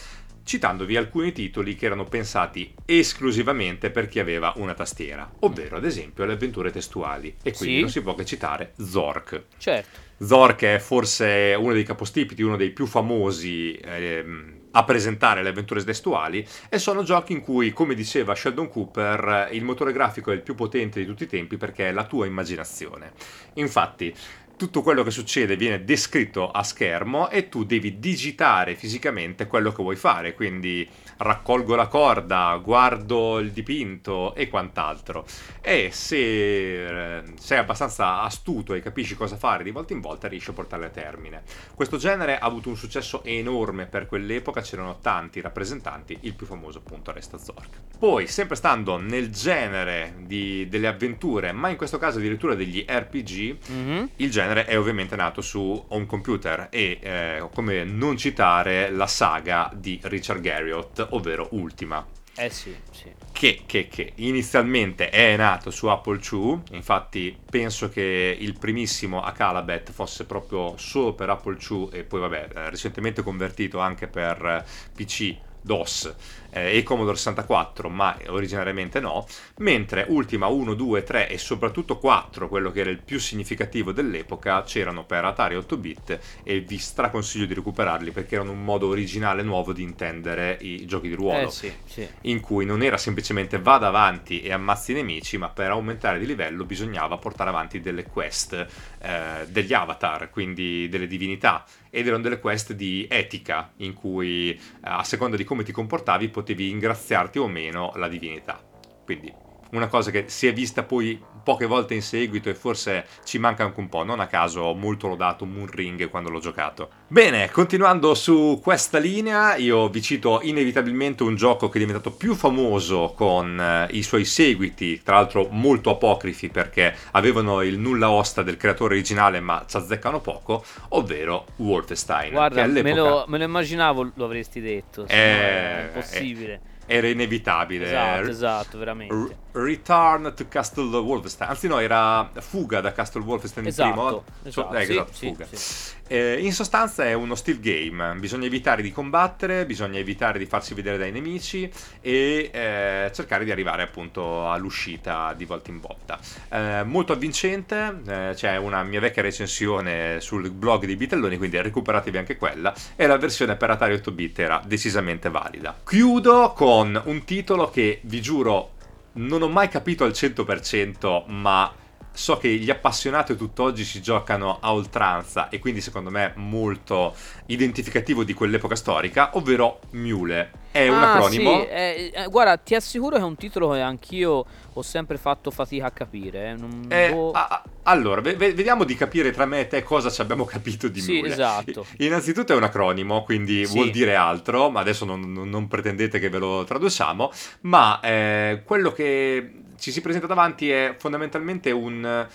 citandovi alcuni titoli che erano pensati esclusivamente per chi aveva una tastiera, ovvero ad esempio le avventure testuali, e quindi
sì.
non si può che citare Zork.
Certo.
Zork è forse uno dei capostipiti, uno dei più famosi ehm, a presentare le avventure testuali e sono giochi in cui, come diceva Sheldon Cooper, il motore grafico è il più potente di tutti i tempi perché è la tua immaginazione. Infatti, tutto quello che succede viene descritto a schermo e tu devi digitare fisicamente quello che vuoi fare, quindi raccolgo la corda, guardo il dipinto e quant'altro. E se eh, sei abbastanza astuto e capisci cosa fare di volta in volta, riesci a portarle a termine. Questo genere ha avuto un successo enorme per quell'epoca, c'erano tanti rappresentanti, il più famoso appunto resta Zork. Poi, sempre stando nel genere di, delle avventure, ma in questo caso addirittura degli RPG, mm-hmm. il genere genere è ovviamente nato su home computer e eh, come non citare la saga di Richard Garriott, ovvero Ultima.
Eh sì, sì.
Che, che, che, inizialmente è nato su Apple II, infatti penso che il primissimo Acalabet fosse proprio solo per Apple II e poi vabbè, eh, recentemente convertito anche per eh, PC DOS eh, e Commodore 64, ma originariamente no, mentre Ultima 1, 2, 3 e soprattutto 4, quello che era il più significativo dell'epoca, c'erano per Atari 8 bit e vi straconsiglio di recuperarli perché erano un modo originale nuovo di intendere i giochi di ruolo,
eh, sì, sì.
in cui non era semplicemente vada avanti e ammazzi i nemici, ma per aumentare di livello bisognava portare avanti delle quest, eh, degli avatar, quindi delle divinità, ed erano delle quest di etica, in cui a seconda di come ti comportavi potevi ingraziarti o meno la divinità. Quindi una cosa che si è vista poi poche volte in seguito e forse ci manca anche un po', non a caso molto lodato Moon Ring quando l'ho giocato. Bene, continuando su questa linea, io vi cito inevitabilmente un gioco che è diventato più famoso con eh, i suoi seguiti, tra l'altro molto apocrifi perché avevano il nulla osta del creatore originale ma ci azzeccano poco, ovvero Wolfenstein.
Guarda, me lo, me lo, immaginavo lo avresti detto,
è,
è impossibile.
È era inevitabile.
Esatto, esatto, veramente.
R- Return to Castle Wolfenstein. Anzi, no, era Fuga da Castle Wolfenstein
esatto,
il primo.
Esatto,
eh,
sì,
esatto
sì,
Fuga.
sì.
Eh, in sostanza è uno stealth game, bisogna evitare di combattere, bisogna evitare di farsi vedere dai nemici e eh, cercare di arrivare appunto all'uscita di volta in volta. Eh, molto avvincente, eh, c'è una mia vecchia recensione sul blog di Bitelloni, quindi recuperatevi anche quella, e la versione per Atari 8 bit era decisamente valida. Chiudo con un titolo che vi giuro non ho mai capito al 100%, ma so che gli appassionati tutt'oggi si giocano a oltranza e quindi secondo me molto identificativo di quell'epoca storica, ovvero Mule. È un
Ah,
acronimo.
sì, eh, eh, guarda, ti assicuro che è un titolo che anch'io ho sempre fatto fatica a capire. eh, non-
Eh,
boh.
ah, allora, ve- ve- vediamo di capire tra me e te cosa ci abbiamo capito di
Sì,
Mule.
esatto.
Innanzitutto è un acronimo, quindi
Sì.
vuol dire altro, ma adesso non, non- non pretendete che ve lo traduciamo, ma eh, quello che ci si presenta davanti è fondamentalmente un...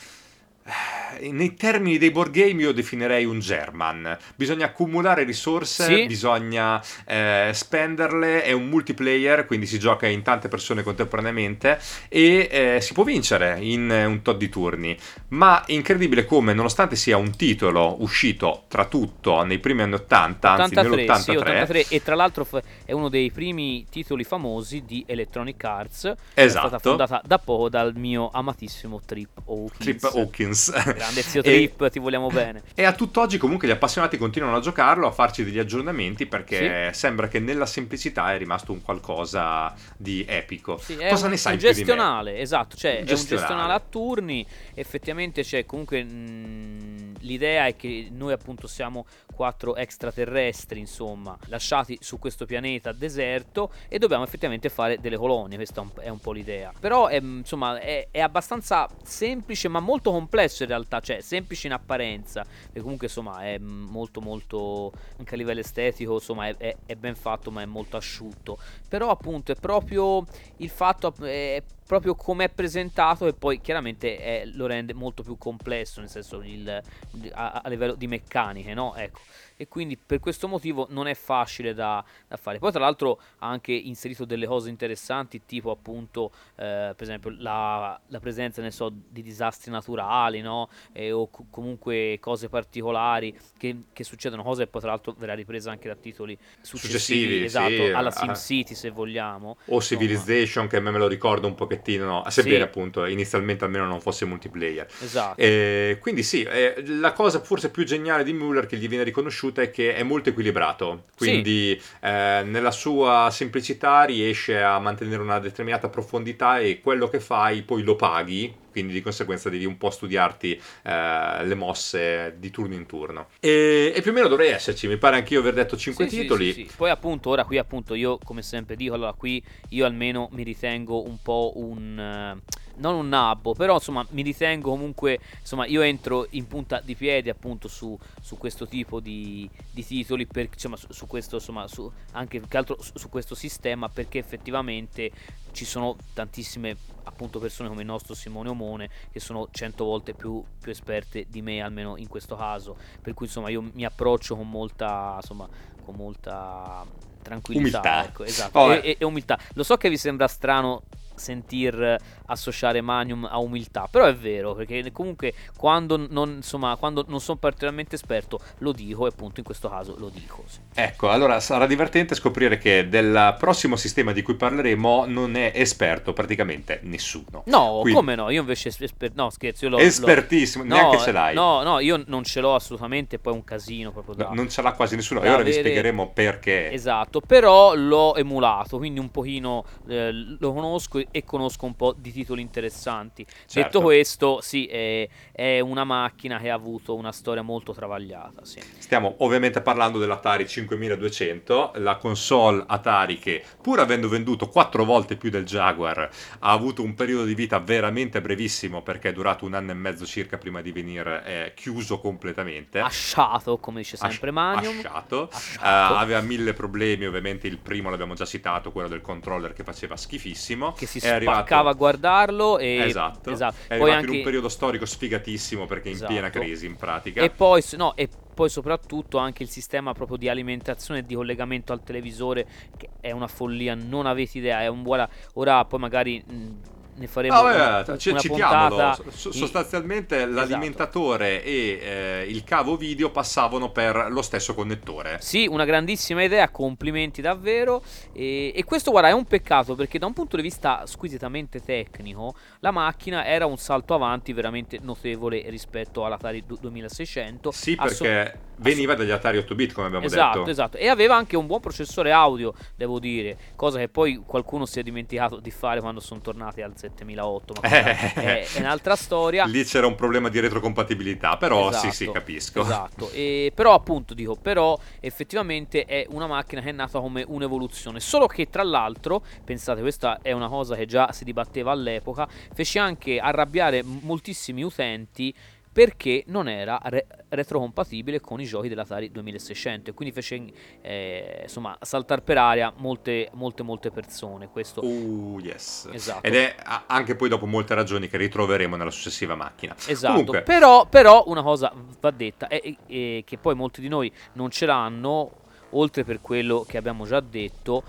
eh, Nei termini dei board game io definirei un German. Bisogna accumulare risorse,
Sì.
bisogna eh, spenderle, è un multiplayer, quindi si gioca in tante persone contemporaneamente e eh, si può vincere in eh, un tot di turni. Ma è incredibile come, nonostante sia un titolo uscito tra tutto nei primi anni 80, anzi
83, sì,
nell'83,
83, e tra l'altro è uno dei primi titoli famosi di Electronic Arts. È stata
esatto,
fondata da poco dal mio amatissimo Trip Hawkins.
Trip Hawkins.
Grande zio
E-
Trip, ti vogliamo bene.
E a tutt'oggi comunque gli appassionati continuano a giocarlo, a farci degli aggiornamenti perché sembra che nella semplicità è rimasto un qualcosa di epico.
Sì,
Cosa
un,
ne sai
un gestionale, esatto, cioè
Un
è un
gestionale.
gestionale a turni, effettivamente c'è comunque mh, l'idea è che noi appunto siamo quattro extraterrestri, insomma, lasciati su questo pianeta deserto e dobbiamo effettivamente fare delle colonie, questa è un, po' l'idea. Però è, mh, insomma è, è abbastanza semplice ma molto complesso in realtà, cioè semplice in apparenza, e comunque insomma è molto molto anche a livello estetico, insomma è, è- è ben fatto ma è molto asciutto. Però appunto è proprio il fatto è proprio come è presentato e poi chiaramente è- lo rende molto più complesso nel senso il- a, a livello di meccaniche no? Ecco e quindi per questo motivo non è facile da, da fare poi tra l'altro ha anche inserito delle cose interessanti tipo appunto eh, per esempio la, la presenza ne so di disastri naturali no Eh, o co- comunque cose particolari che, che succedono cose e poi tra l'altro verrà ripresa anche da titoli successivi,
Successivi,
esatto
sì,
alla
ah.
SimCity se vogliamo
O. Civilization, che a me me lo ricordo un pochettino, sebbene
Sì.
appunto inizialmente almeno non fosse multiplayer.
esatto
Eh, quindi sì, eh, la cosa forse più geniale di Muller che gli viene riconosciuta è che è molto equilibrato, quindi eh, nella sua semplicità riesce a mantenere una determinata profondità e quello che fai poi lo paghi, quindi di conseguenza devi un po' studiarti eh, le mosse di turno in turno. E, e più o meno dovrei esserci, mi pare anch'io aver detto 5
Sì,
titoli.
sì, sì. Poi appunto, ora qui appunto io come sempre dico, allora qui io almeno mi ritengo un po' un... eh, non un nabbo, però insomma mi ritengo comunque, insomma io entro in punta di piedi appunto su, su questo tipo di, di titoli, per, insomma su, su questo, insomma su, anche più che altro su, su questo sistema perché effettivamente ci sono tantissime appunto persone come il nostro Simone Omone che sono cento volte più, più esperte di me almeno in questo caso. Per cui insomma io mi approccio con molta insomma con molta tranquillità ecco, esatto,
Oh,
e, e- e umiltà. Lo so che vi sembra strano sentir associare Magnum a umiltà però è vero perché comunque quando non insomma quando non sono particolarmente esperto lo dico e appunto in questo caso lo dico sì.
Ecco, allora sarà divertente scoprire che del prossimo sistema di cui parleremo non è esperto praticamente nessuno.
no
Quindi-
come no io invece esper- no scherzo io l'ho,
Espertissimo,
No,
neanche ce l'hai.
No, no, io non ce l'ho assolutamente, poi è un casino proprio da...
No, non ce l'ha quasi nessuno. E ora vi
avere-
spiegheremo perché.
Esatto, però l'ho emulato, quindi un pochino eh, lo conosco e conosco un po' di titoli interessanti.
Certo.
Detto questo, sì, è, è una macchina che ha avuto una storia molto travagliata, sì.
Stiamo ovviamente parlando dell'Atari 5200, la console Atari che, pur avendo venduto quattro volte più del Jaguar, ha avuto un periodo di vita veramente brevissimo perché è durato un anno e mezzo circa prima di venire eh, chiuso completamente.
Asciato, come dice sempre
Asci-
Magnum.
asciato.
Asciato. Esatto.
aveva mille problemi, ovviamente il primo l'abbiamo già citato, quello del controller che faceva schifissimo.
Che si
È
spaccava a guardarlo e...
Esatto,
esatto.
è
Poi anche...
in un periodo storico sfigatissimo perché in
Esatto.
piena crisi in pratica.
E poi, no, e poi soprattutto anche il sistema proprio di alimentazione e di collegamento al televisore, che è una follia, non avete idea, è un buona... Ora poi magari mh, ne faremo
Ah,
una,
vabbè,
una puntata.
So-
in-
sostanzialmente
Esatto.
l'alimentatore e eh, il cavo video passavano per lo stesso connettore.
Sì, una grandissima idea, complimenti davvero. E, e questo, guarda, è un peccato perché da un punto di vista squisitamente tecnico, la macchina era un salto avanti veramente notevole rispetto all'Atari du- 2600.
Sì, perché veniva dagli Atari 8 bit, come abbiamo
Esatto,
detto.
esatto. E aveva anche un buon processore audio, devo dire, cosa che poi qualcuno si è dimenticato di fare quando sono tornati al 7008. Ma
Eh.
è, è un'altra storia.
Lì c'era un problema di retrocompatibilità, però sì, sì,
Esatto,
capisco.
Esatto, e, però appunto dico, però effettivamente è una macchina che è nata come un'evoluzione, solo che tra l'altro, pensate, questa è una cosa che già si dibatteva all'epoca, fece anche arrabbiare moltissimi utenti perché non era re- retrocompatibile con i giochi dell'Atari 2600 e quindi fece eh, insomma saltare per aria molte molte molte persone questo
Uh, yes.
Esatto.
Ed è anche poi dopo molte ragioni che ritroveremo nella successiva macchina.
Esatto,
Comunque,
però, però una cosa va detta, è- è che poi molti di noi non ce l'hanno, oltre per quello che abbiamo già detto,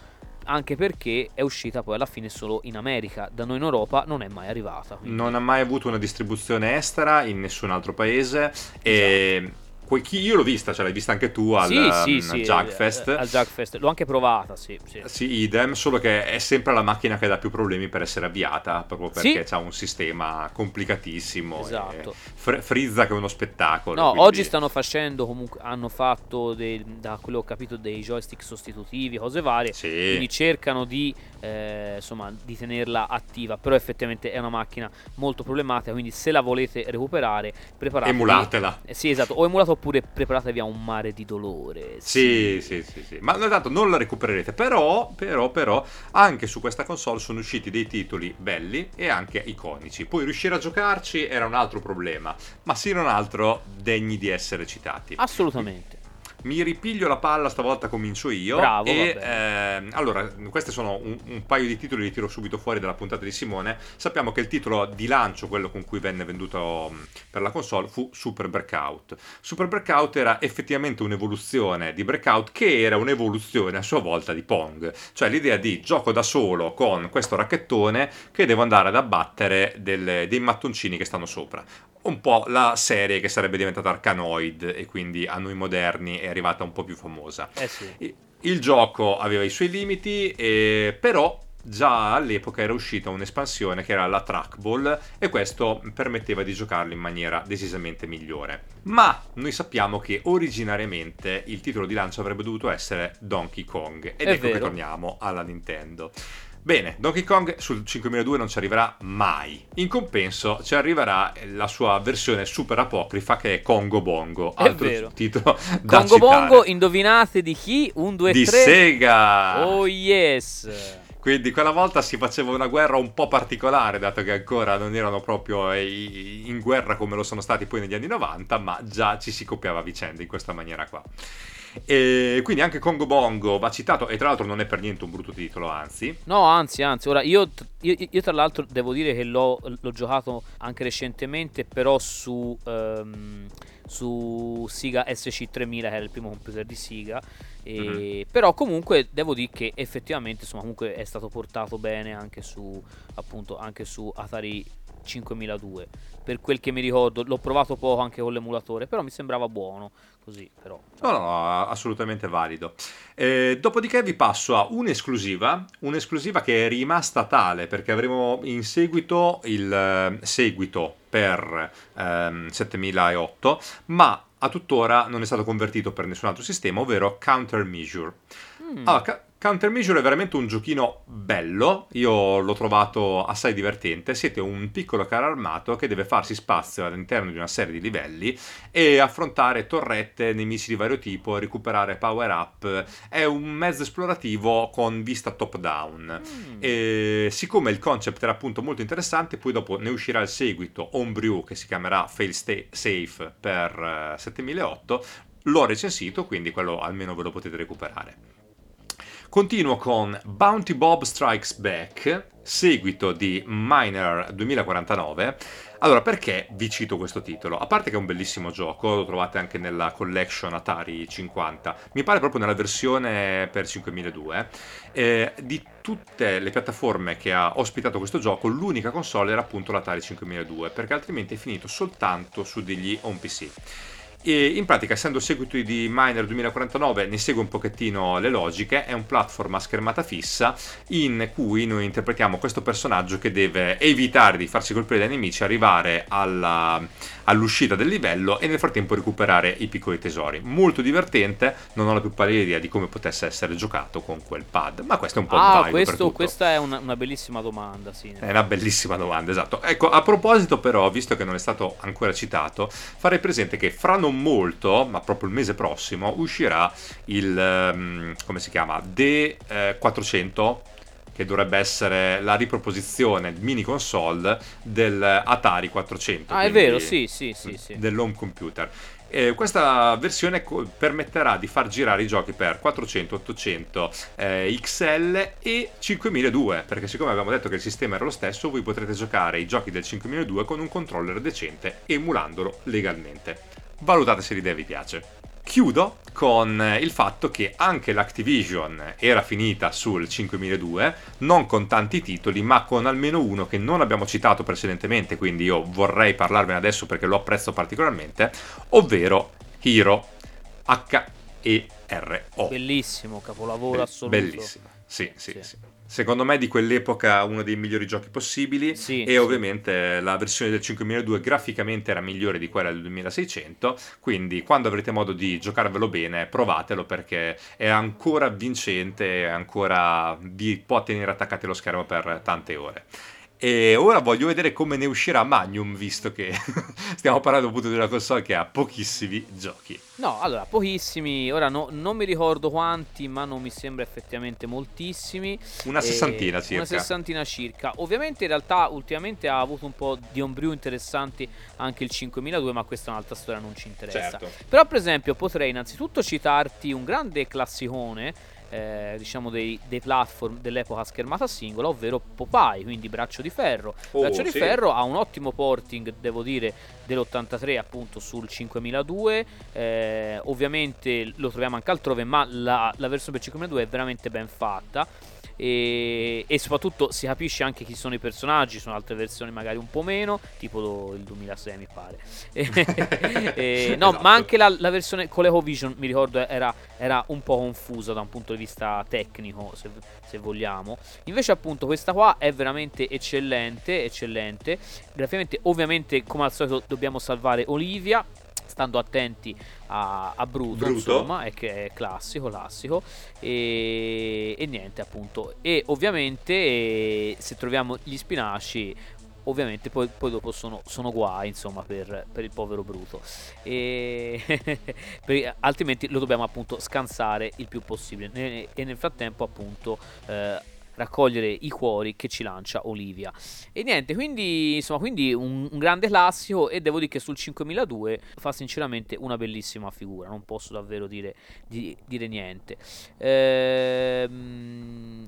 anche perché è uscita poi alla fine solo in America, da noi in Europa non è mai arrivata. quindi-
non ha mai avuto una distribuzione estera in nessun altro paese e quel- chi- io l'ho vista, ce l'hai vista anche tu al,
sì, sì,
um,
sì,
al Jugfest.
eh, Al Jugfest, l'ho anche provata, sì. sì.
Sì, idem, solo che è sempre la macchina che dà più problemi per essere avviata, proprio perché
Sì.
ha un sistema complicatissimo.
Esatto.
fr- frizza che è uno spettacolo.
No,
quindi-
oggi stanno facendo comunque, hanno fatto, dei- da quello che ho capito, dei joystick sostitutivi, cose varie.
Sì.
quindi cercano di, eh, insomma, di tenerla attiva però effettivamente è una macchina molto problematica quindi se la volete recuperare preparatevi
Emulatela.
Eh, sì esatto o emulata oppure preparatevi a un mare di dolore
Sì, sì, sì, sì. Ma no, tanto non la recupererete. Però, però, però, anche su questa console sono usciti dei titoli belli e anche iconici. Poi riuscire a giocarci era un altro problema, ma sì non altro degni di essere citati.
assolutamente
Mi ripiglio la palla, stavolta comincio io.
Bravo,
E ehm, allora, questi sono un, un paio di titoli, li tiro subito fuori dalla puntata di Simone. Sappiamo che il titolo di lancio, quello con cui venne venduto per la console, fu Super Breakout. Super Breakout era effettivamente un'evoluzione di Breakout, che era un'evoluzione a sua volta di Pong. Cioè l'idea di gioco da solo con questo racchettone che devo andare ad abbattere delle- dei mattoncini che stanno sopra un po' la serie che sarebbe diventata Arcanoid e quindi a noi moderni è arrivata un po' più famosa.
eh sì
Il gioco aveva i suoi limiti, e- però già all'epoca era uscita un'espansione che era la Trackball e questo permetteva di giocarlo in maniera decisamente migliore. Ma noi sappiamo che originariamente il titolo di lancio avrebbe dovuto essere Donkey Kong ed
È
ecco che
vero.
torniamo alla Nintendo. Bene, Donkey Kong sul 5002 non ci arriverà mai. In compenso ci arriverà la sua versione super apocrifa che è Congo Bongo,
È
altro
vero.
titolo da
Congo
citare.
Bongo indovinate di chi? Un, due,
di
tre
Sega.
oh yes
Quindi quella volta si faceva una guerra un po' particolare, dato che ancora non erano proprio i- in guerra come lo sono stati poi negli anni 90, ma già ci si copiava a vicenda in questa maniera qua. E quindi anche Congo Bongo va citato, e tra l'altro non è per niente un brutto titolo, anzi.
No, anzi, anzi, ora io, io, io tra l'altro devo dire che l'ho, l'ho giocato anche recentemente, però su, ehm, su Siga SC3000, che era il primo computer di Siga. E, Però comunque devo dire che effettivamente insomma, comunque è stato portato bene anche su, appunto, anche su Atari 5002. Per quel che mi ricordo, l'ho provato poco anche con l'emulatore, però mi sembrava buono così, però.
No, no, no, assolutamente valido. Eh, dopodiché vi passo a un'esclusiva, un'esclusiva che è rimasta tale perché avremo in seguito il eh, seguito per ehm, 7008, ma a tuttora non è stato convertito per nessun altro sistema, ovvero Countermeasure.
Mm.
Allora, Countermeasure è veramente un giochino bello, io l'ho trovato assai divertente, siete un piccolo carro armato che deve farsi spazio all'interno di una serie di livelli e affrontare torrette, nemici di vario tipo, recuperare power up, è un mezzo esplorativo con vista top down.
Mm.
E siccome il concept era appunto molto interessante, poi dopo ne uscirà il seguito Homebrew che si chiamerà Fail Sta- Safe per eh, 7008. l'ho recensito, quindi quello almeno ve lo potete recuperare. Continuo con Bounty Bob Strikes Back, seguito di Miner 2049. Allora, perché vi cito questo titolo? A parte che è un bellissimo gioco, lo trovate anche nella collection Atari 50, mi pare proprio nella versione per 5002. Eh, di tutte le piattaforme che ha ospitato questo gioco, l'unica console era appunto l'Atari 5002, perché altrimenti è finito soltanto su degli home PC. E in pratica, essendo seguito di Miner 2049, ne segue un pochettino le logiche. È un platform a schermata fissa in cui noi interpretiamo questo personaggio che deve evitare di farsi colpire dai nemici, arrivare alla, all'uscita del livello e nel frattempo recuperare i piccoli tesori. Molto divertente, non ho la più pallida idea di come potesse essere giocato con quel pad, ma questo è un po'
ah,
il
questo, questa è una, una, bellissima domanda, sì.
È una bellissima domanda, esatto. Ecco, a proposito però, visto che non è stato ancora citato, farei presente che fra non molto, ma proprio il mese prossimo, uscirà il, um, come si chiama, D400 che dovrebbe essere la riproposizione mini console del Atari 400.
Ah, è vero, sì, sì, sì. sì.
Dell'home computer. Eh, questa versione co- permetterà di far girare i giochi per 400, 800 eh, XL e 5002 perché siccome abbiamo detto che il sistema era lo stesso voi potrete giocare i giochi del 5002 con un controller decente emulandolo legalmente valutate se l'idea vi piace Chiudo con il fatto che anche l'Activision era finita sul 5002, non con tanti titoli, ma con almeno uno che non abbiamo citato precedentemente, quindi io vorrei parlarvene adesso perché lo apprezzo particolarmente, ovvero Hero H-E-R-O.
Bellissimo, capolavoro assoluto.
Bellissimo, sì, sì, sì. sì secondo me di quell'epoca uno dei migliori giochi possibili.
Sì,
e sì. ovviamente la versione del 5002 graficamente era migliore di quella del 2600 quindi quando avrete modo di giocarvelo bene provatelo perché è ancora vincente ancora vi può tenere attaccati allo schermo per tante ore e ora voglio vedere come ne uscirà Magnum, visto che stiamo parlando appunto di una console che ha pochissimi giochi.
No, allora, pochissimi, ora no, non mi ricordo quanti, ma non mi sembra effettivamente moltissimi.
Una sessantina circa.
Una sessantina circa. Ovviamente in realtà ultimamente ha avuto un po' di ombriu interessanti anche il 5002, ma questa è un'altra storia, non ci interessa.
Certo.
Però per esempio potrei innanzitutto citarti un grande classicone eh, diciamo dei, dei, platform dell'epoca schermata singola, ovvero Popeye, quindi Braccio di Ferro. Oh, Braccio di Ferro ha un ottimo porting, devo dire, dell'83 appunto sul 5002, eh, ovviamente lo troviamo anche altrove, ma la, la versione per 5002 è veramente ben fatta e, e, soprattutto si capisce anche chi sono i personaggi, sono altre versioni magari un po' meno, tipo il 2006 mi pare. e, no, esatto. ma anche la, la versione con l'EcoVision mi ricordo era, era, un po' confusa da un punto di vista tecnico, se, se, vogliamo. Invece appunto questa qua è veramente eccellente, eccellente. Graficamente ovviamente come al solito dobbiamo salvare Olivia stando attenti a, a Bruto,
Bruto,
insomma, è che è classico, classico. E, e niente, appunto. E ovviamente e, se troviamo gli spinaci, ovviamente poi, poi dopo sono, sono, guai insomma per, per, il povero Bruto e per, altrimenti lo dobbiamo appunto scansare il più possibile e, e nel frattempo appunto eh, raccogliere i cuori che ci lancia Olivia. E niente, quindi insomma, quindi un, un, grande classico e devo dire che sul 5002 fa sinceramente una bellissima figura, non posso davvero dire, di, dire niente. Ehm,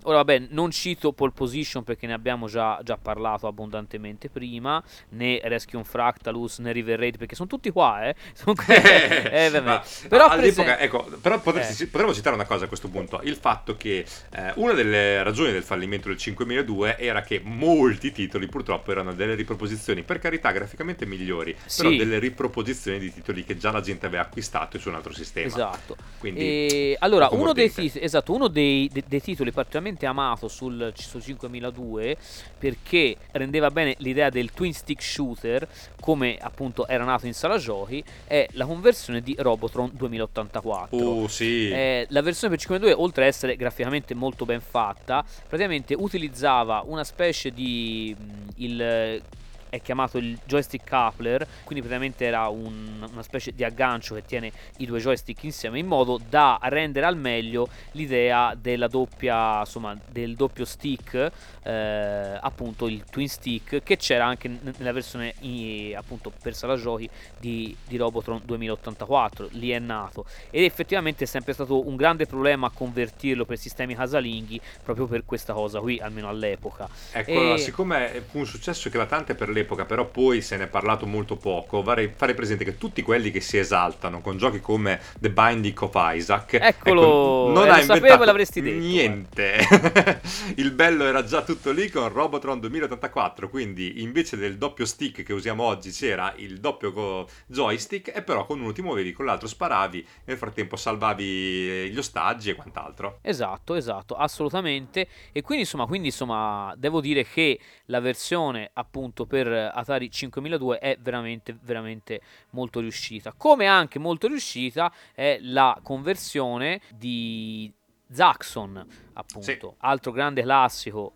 ora vabbè, non cito pole position perché ne abbiamo già, già parlato abbondantemente prima, né Rescue on Fractalus né River Raid perché sono tutti qua, eh. Sono
eh, Ma, però all'epoca, ecco, però potresti, eh. potremmo citare una cosa a questo punto, il fatto che eh, una delle ragioni del fallimento del 5002 era che molti titoli purtroppo erano delle riproposizioni, per carità graficamente migliori, sì. però delle riproposizioni di titoli che già la gente aveva acquistato su un altro sistema.
Esatto. Quindi, e, allora, uno dei, tit- esatto, uno dei, de- dei, titoli particolarmente amato sul, sul 5002 perché rendeva bene l'idea del twin stick shooter, come appunto era nato in sala giochi, è la conversione di Robotron 2084.
Oh, sì.
Eh, la versione per 52, oltre ad essere graficamente molto ben fatta, praticamente utilizzava una specie di... il è chiamato il joystick coupler, quindi praticamente era un, una specie di aggancio che tiene i due joystick insieme in modo da rendere al meglio l'idea della doppia, insomma, del doppio stick, eh, appunto il twin stick che c'era anche nella versione in, appunto per sala giochi di, di Robotron 2084, lì è nato ed effettivamente è sempre stato un grande problema convertirlo per sistemi casalinghi proprio per questa cosa qui, almeno all'epoca.
Ecco, e... siccome fu un successo eclatante per l'epoca, però poi se ne è parlato molto poco, vorrei fare presente che tutti quelli che si esaltano con giochi come The Binding of Isaac,
Eccolo, ecco, non eh, ha inventato l'avresti detto,
niente. Il bello era già tutto lì con Robotron 2084, quindi invece del doppio stick che usiamo oggi c'era il doppio joystick e però con uno ti muovevi, con l'altro sparavi, nel frattempo salvavi gli ostaggi e quant'altro.
Esatto, esatto, assolutamente. E quindi insomma, quindi insomma, devo dire che la versione appunto per Atari 5002 è veramente veramente molto riuscita. Come anche molto riuscita è la conversione di Zaxxon, appunto, sì. altro grande classico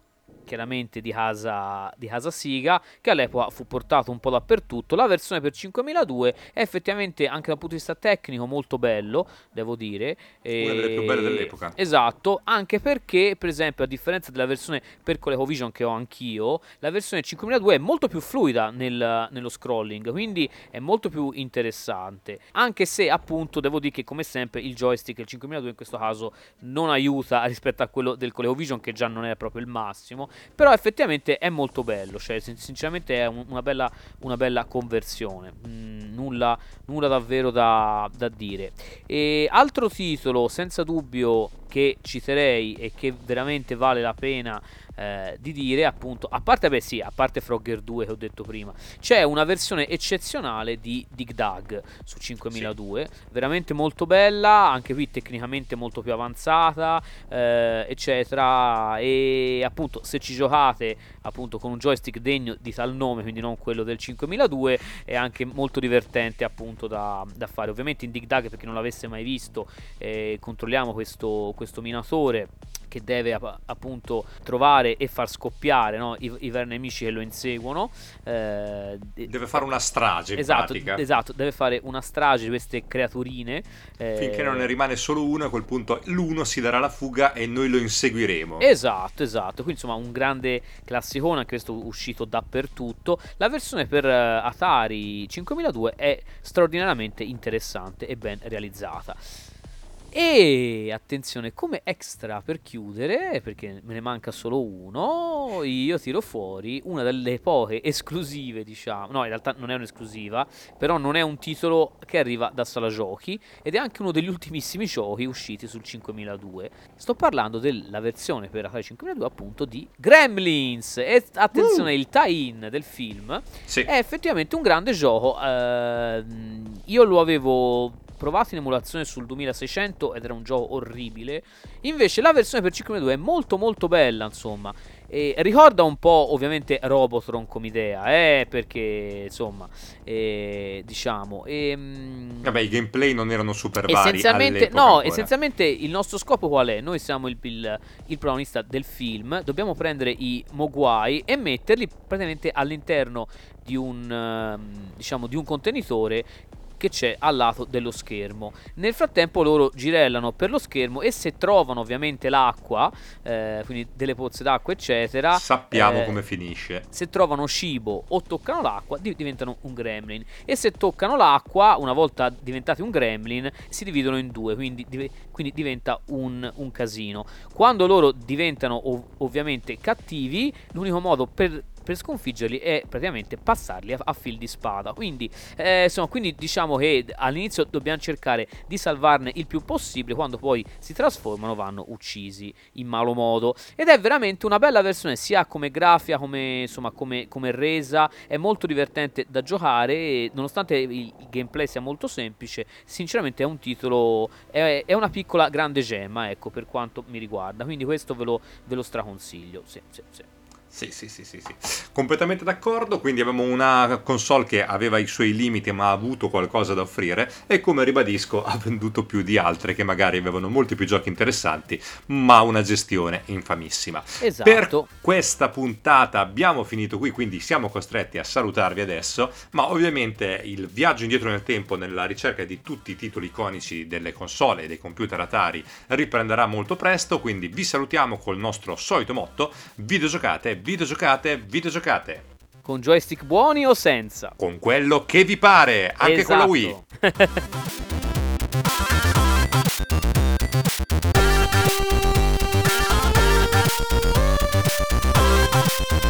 chiaramente di casa, di casa Siga, che all'epoca fu portato un po' dappertutto. La versione per 5002 è effettivamente anche dal punto di vista tecnico molto bello, devo dire.
Una delle più belle dell'epoca.
Esatto, anche perché, per esempio, a differenza della versione per ColecoVision che ho anch'io, la versione 5002 è molto più fluida nel, nello scrolling, quindi è molto più interessante. Anche se, appunto, devo dire che come sempre il joystick, il 5002 in questo caso, non aiuta rispetto a quello del ColecoVision che già non è proprio il massimo però effettivamente è molto bello, cioè sinceramente è una bella, una bella conversione, mm, nulla, nulla, davvero da, da dire. E altro titolo senza dubbio che citerei e che veramente vale la pena eh, di dire appunto a parte beh sì a parte Frogger 2 che ho detto prima c'è una versione eccezionale di Dig Dug su 5002 sì. veramente molto bella anche qui tecnicamente molto più avanzata eh, eccetera e appunto se ci giocate appunto con un joystick degno di tal nome quindi non quello del 5002 è anche molto divertente appunto da, da fare ovviamente in Dig Dug per chi non l'avesse mai visto eh, controlliamo questo, questo minatore che deve appunto trovare e far scoppiare no? I, i vari nemici che lo inseguono.
Eh, deve fare una strage,
esatto. Esatto, deve fare una strage di queste creaturine.
Eh, Finché non ne rimane solo uno, a quel punto l'uno si darà la fuga e noi lo inseguiremo.
Esatto, esatto. Quindi insomma un grande classicone, anche questo uscito dappertutto. La versione per uh, Atari 5002 è straordinariamente interessante e ben realizzata. E attenzione, come extra per chiudere, perché me ne manca solo uno, io tiro fuori una delle poche esclusive, diciamo. No, in realtà non è un'esclusiva, però non è un titolo che arriva da sala giochi ed è anche uno degli ultimissimi giochi usciti sul 5002. Sto parlando della versione per Atari 5002 appunto di Gremlins. E attenzione, uh. il tie-in del film sì. è effettivamente un grande gioco. Uh, io lo avevo provato in emulazione sul 2600 ed era un gioco orribile. Invece la versione per 5.2 è molto molto bella, insomma. E ricorda un po' ovviamente Robotron come idea, eh, perché insomma, eh, diciamo... Ehm,
Vabbè, i gameplay non erano super vari.
Essenzialmente, no, ancora. essenzialmente il nostro scopo qual è? Noi siamo il, il, il protagonista del film, dobbiamo prendere i Mogwai e metterli praticamente all'interno di un, ehm, diciamo, di un contenitore che c'è al lato dello schermo. Nel frattempo loro girellano per lo schermo e se trovano ovviamente l'acqua, eh, quindi delle pozze d'acqua eccetera,
sappiamo eh, come finisce.
Se trovano cibo o toccano l'acqua diventano un gremlin e se toccano l'acqua, una volta diventati un gremlin, si dividono in due, quindi, quindi diventa un, un, casino. Quando loro diventano ov- ovviamente cattivi, l'unico modo per per sconfiggerli è praticamente passarli a, a fil di spada. Quindi, eh, insomma, quindi diciamo che all'inizio dobbiamo cercare di salvarne il più possibile, quando poi si trasformano vanno uccisi in malo modo. Ed è veramente una bella versione sia come grafia, come, insomma, come, come resa, è molto divertente da giocare e nonostante il gameplay sia molto semplice, sinceramente è un titolo, è, è, una piccola grande gemma, ecco, per quanto mi riguarda. Quindi questo ve lo, ve lo straconsiglio. Sì, sì, sì.
Sì, sì, sì, sì, sì, completamente d'accordo. Quindi abbiamo una console che aveva i suoi limiti, ma ha avuto qualcosa da offrire. E come ribadisco, ha venduto più di altre che magari avevano molti più giochi interessanti, ma una gestione infamissima.
Esatto.
Per questa puntata abbiamo finito qui, quindi siamo costretti a salutarvi adesso. Ma ovviamente il viaggio indietro nel tempo nella ricerca di tutti i titoli iconici delle console e dei computer Atari riprenderà molto presto. Quindi vi salutiamo col nostro solito motto: videogiocate videogiocate, videogiocate.
Con joystick buoni o senza?
Con quello che vi pare, anche
esatto.
con la Wii. Esatto.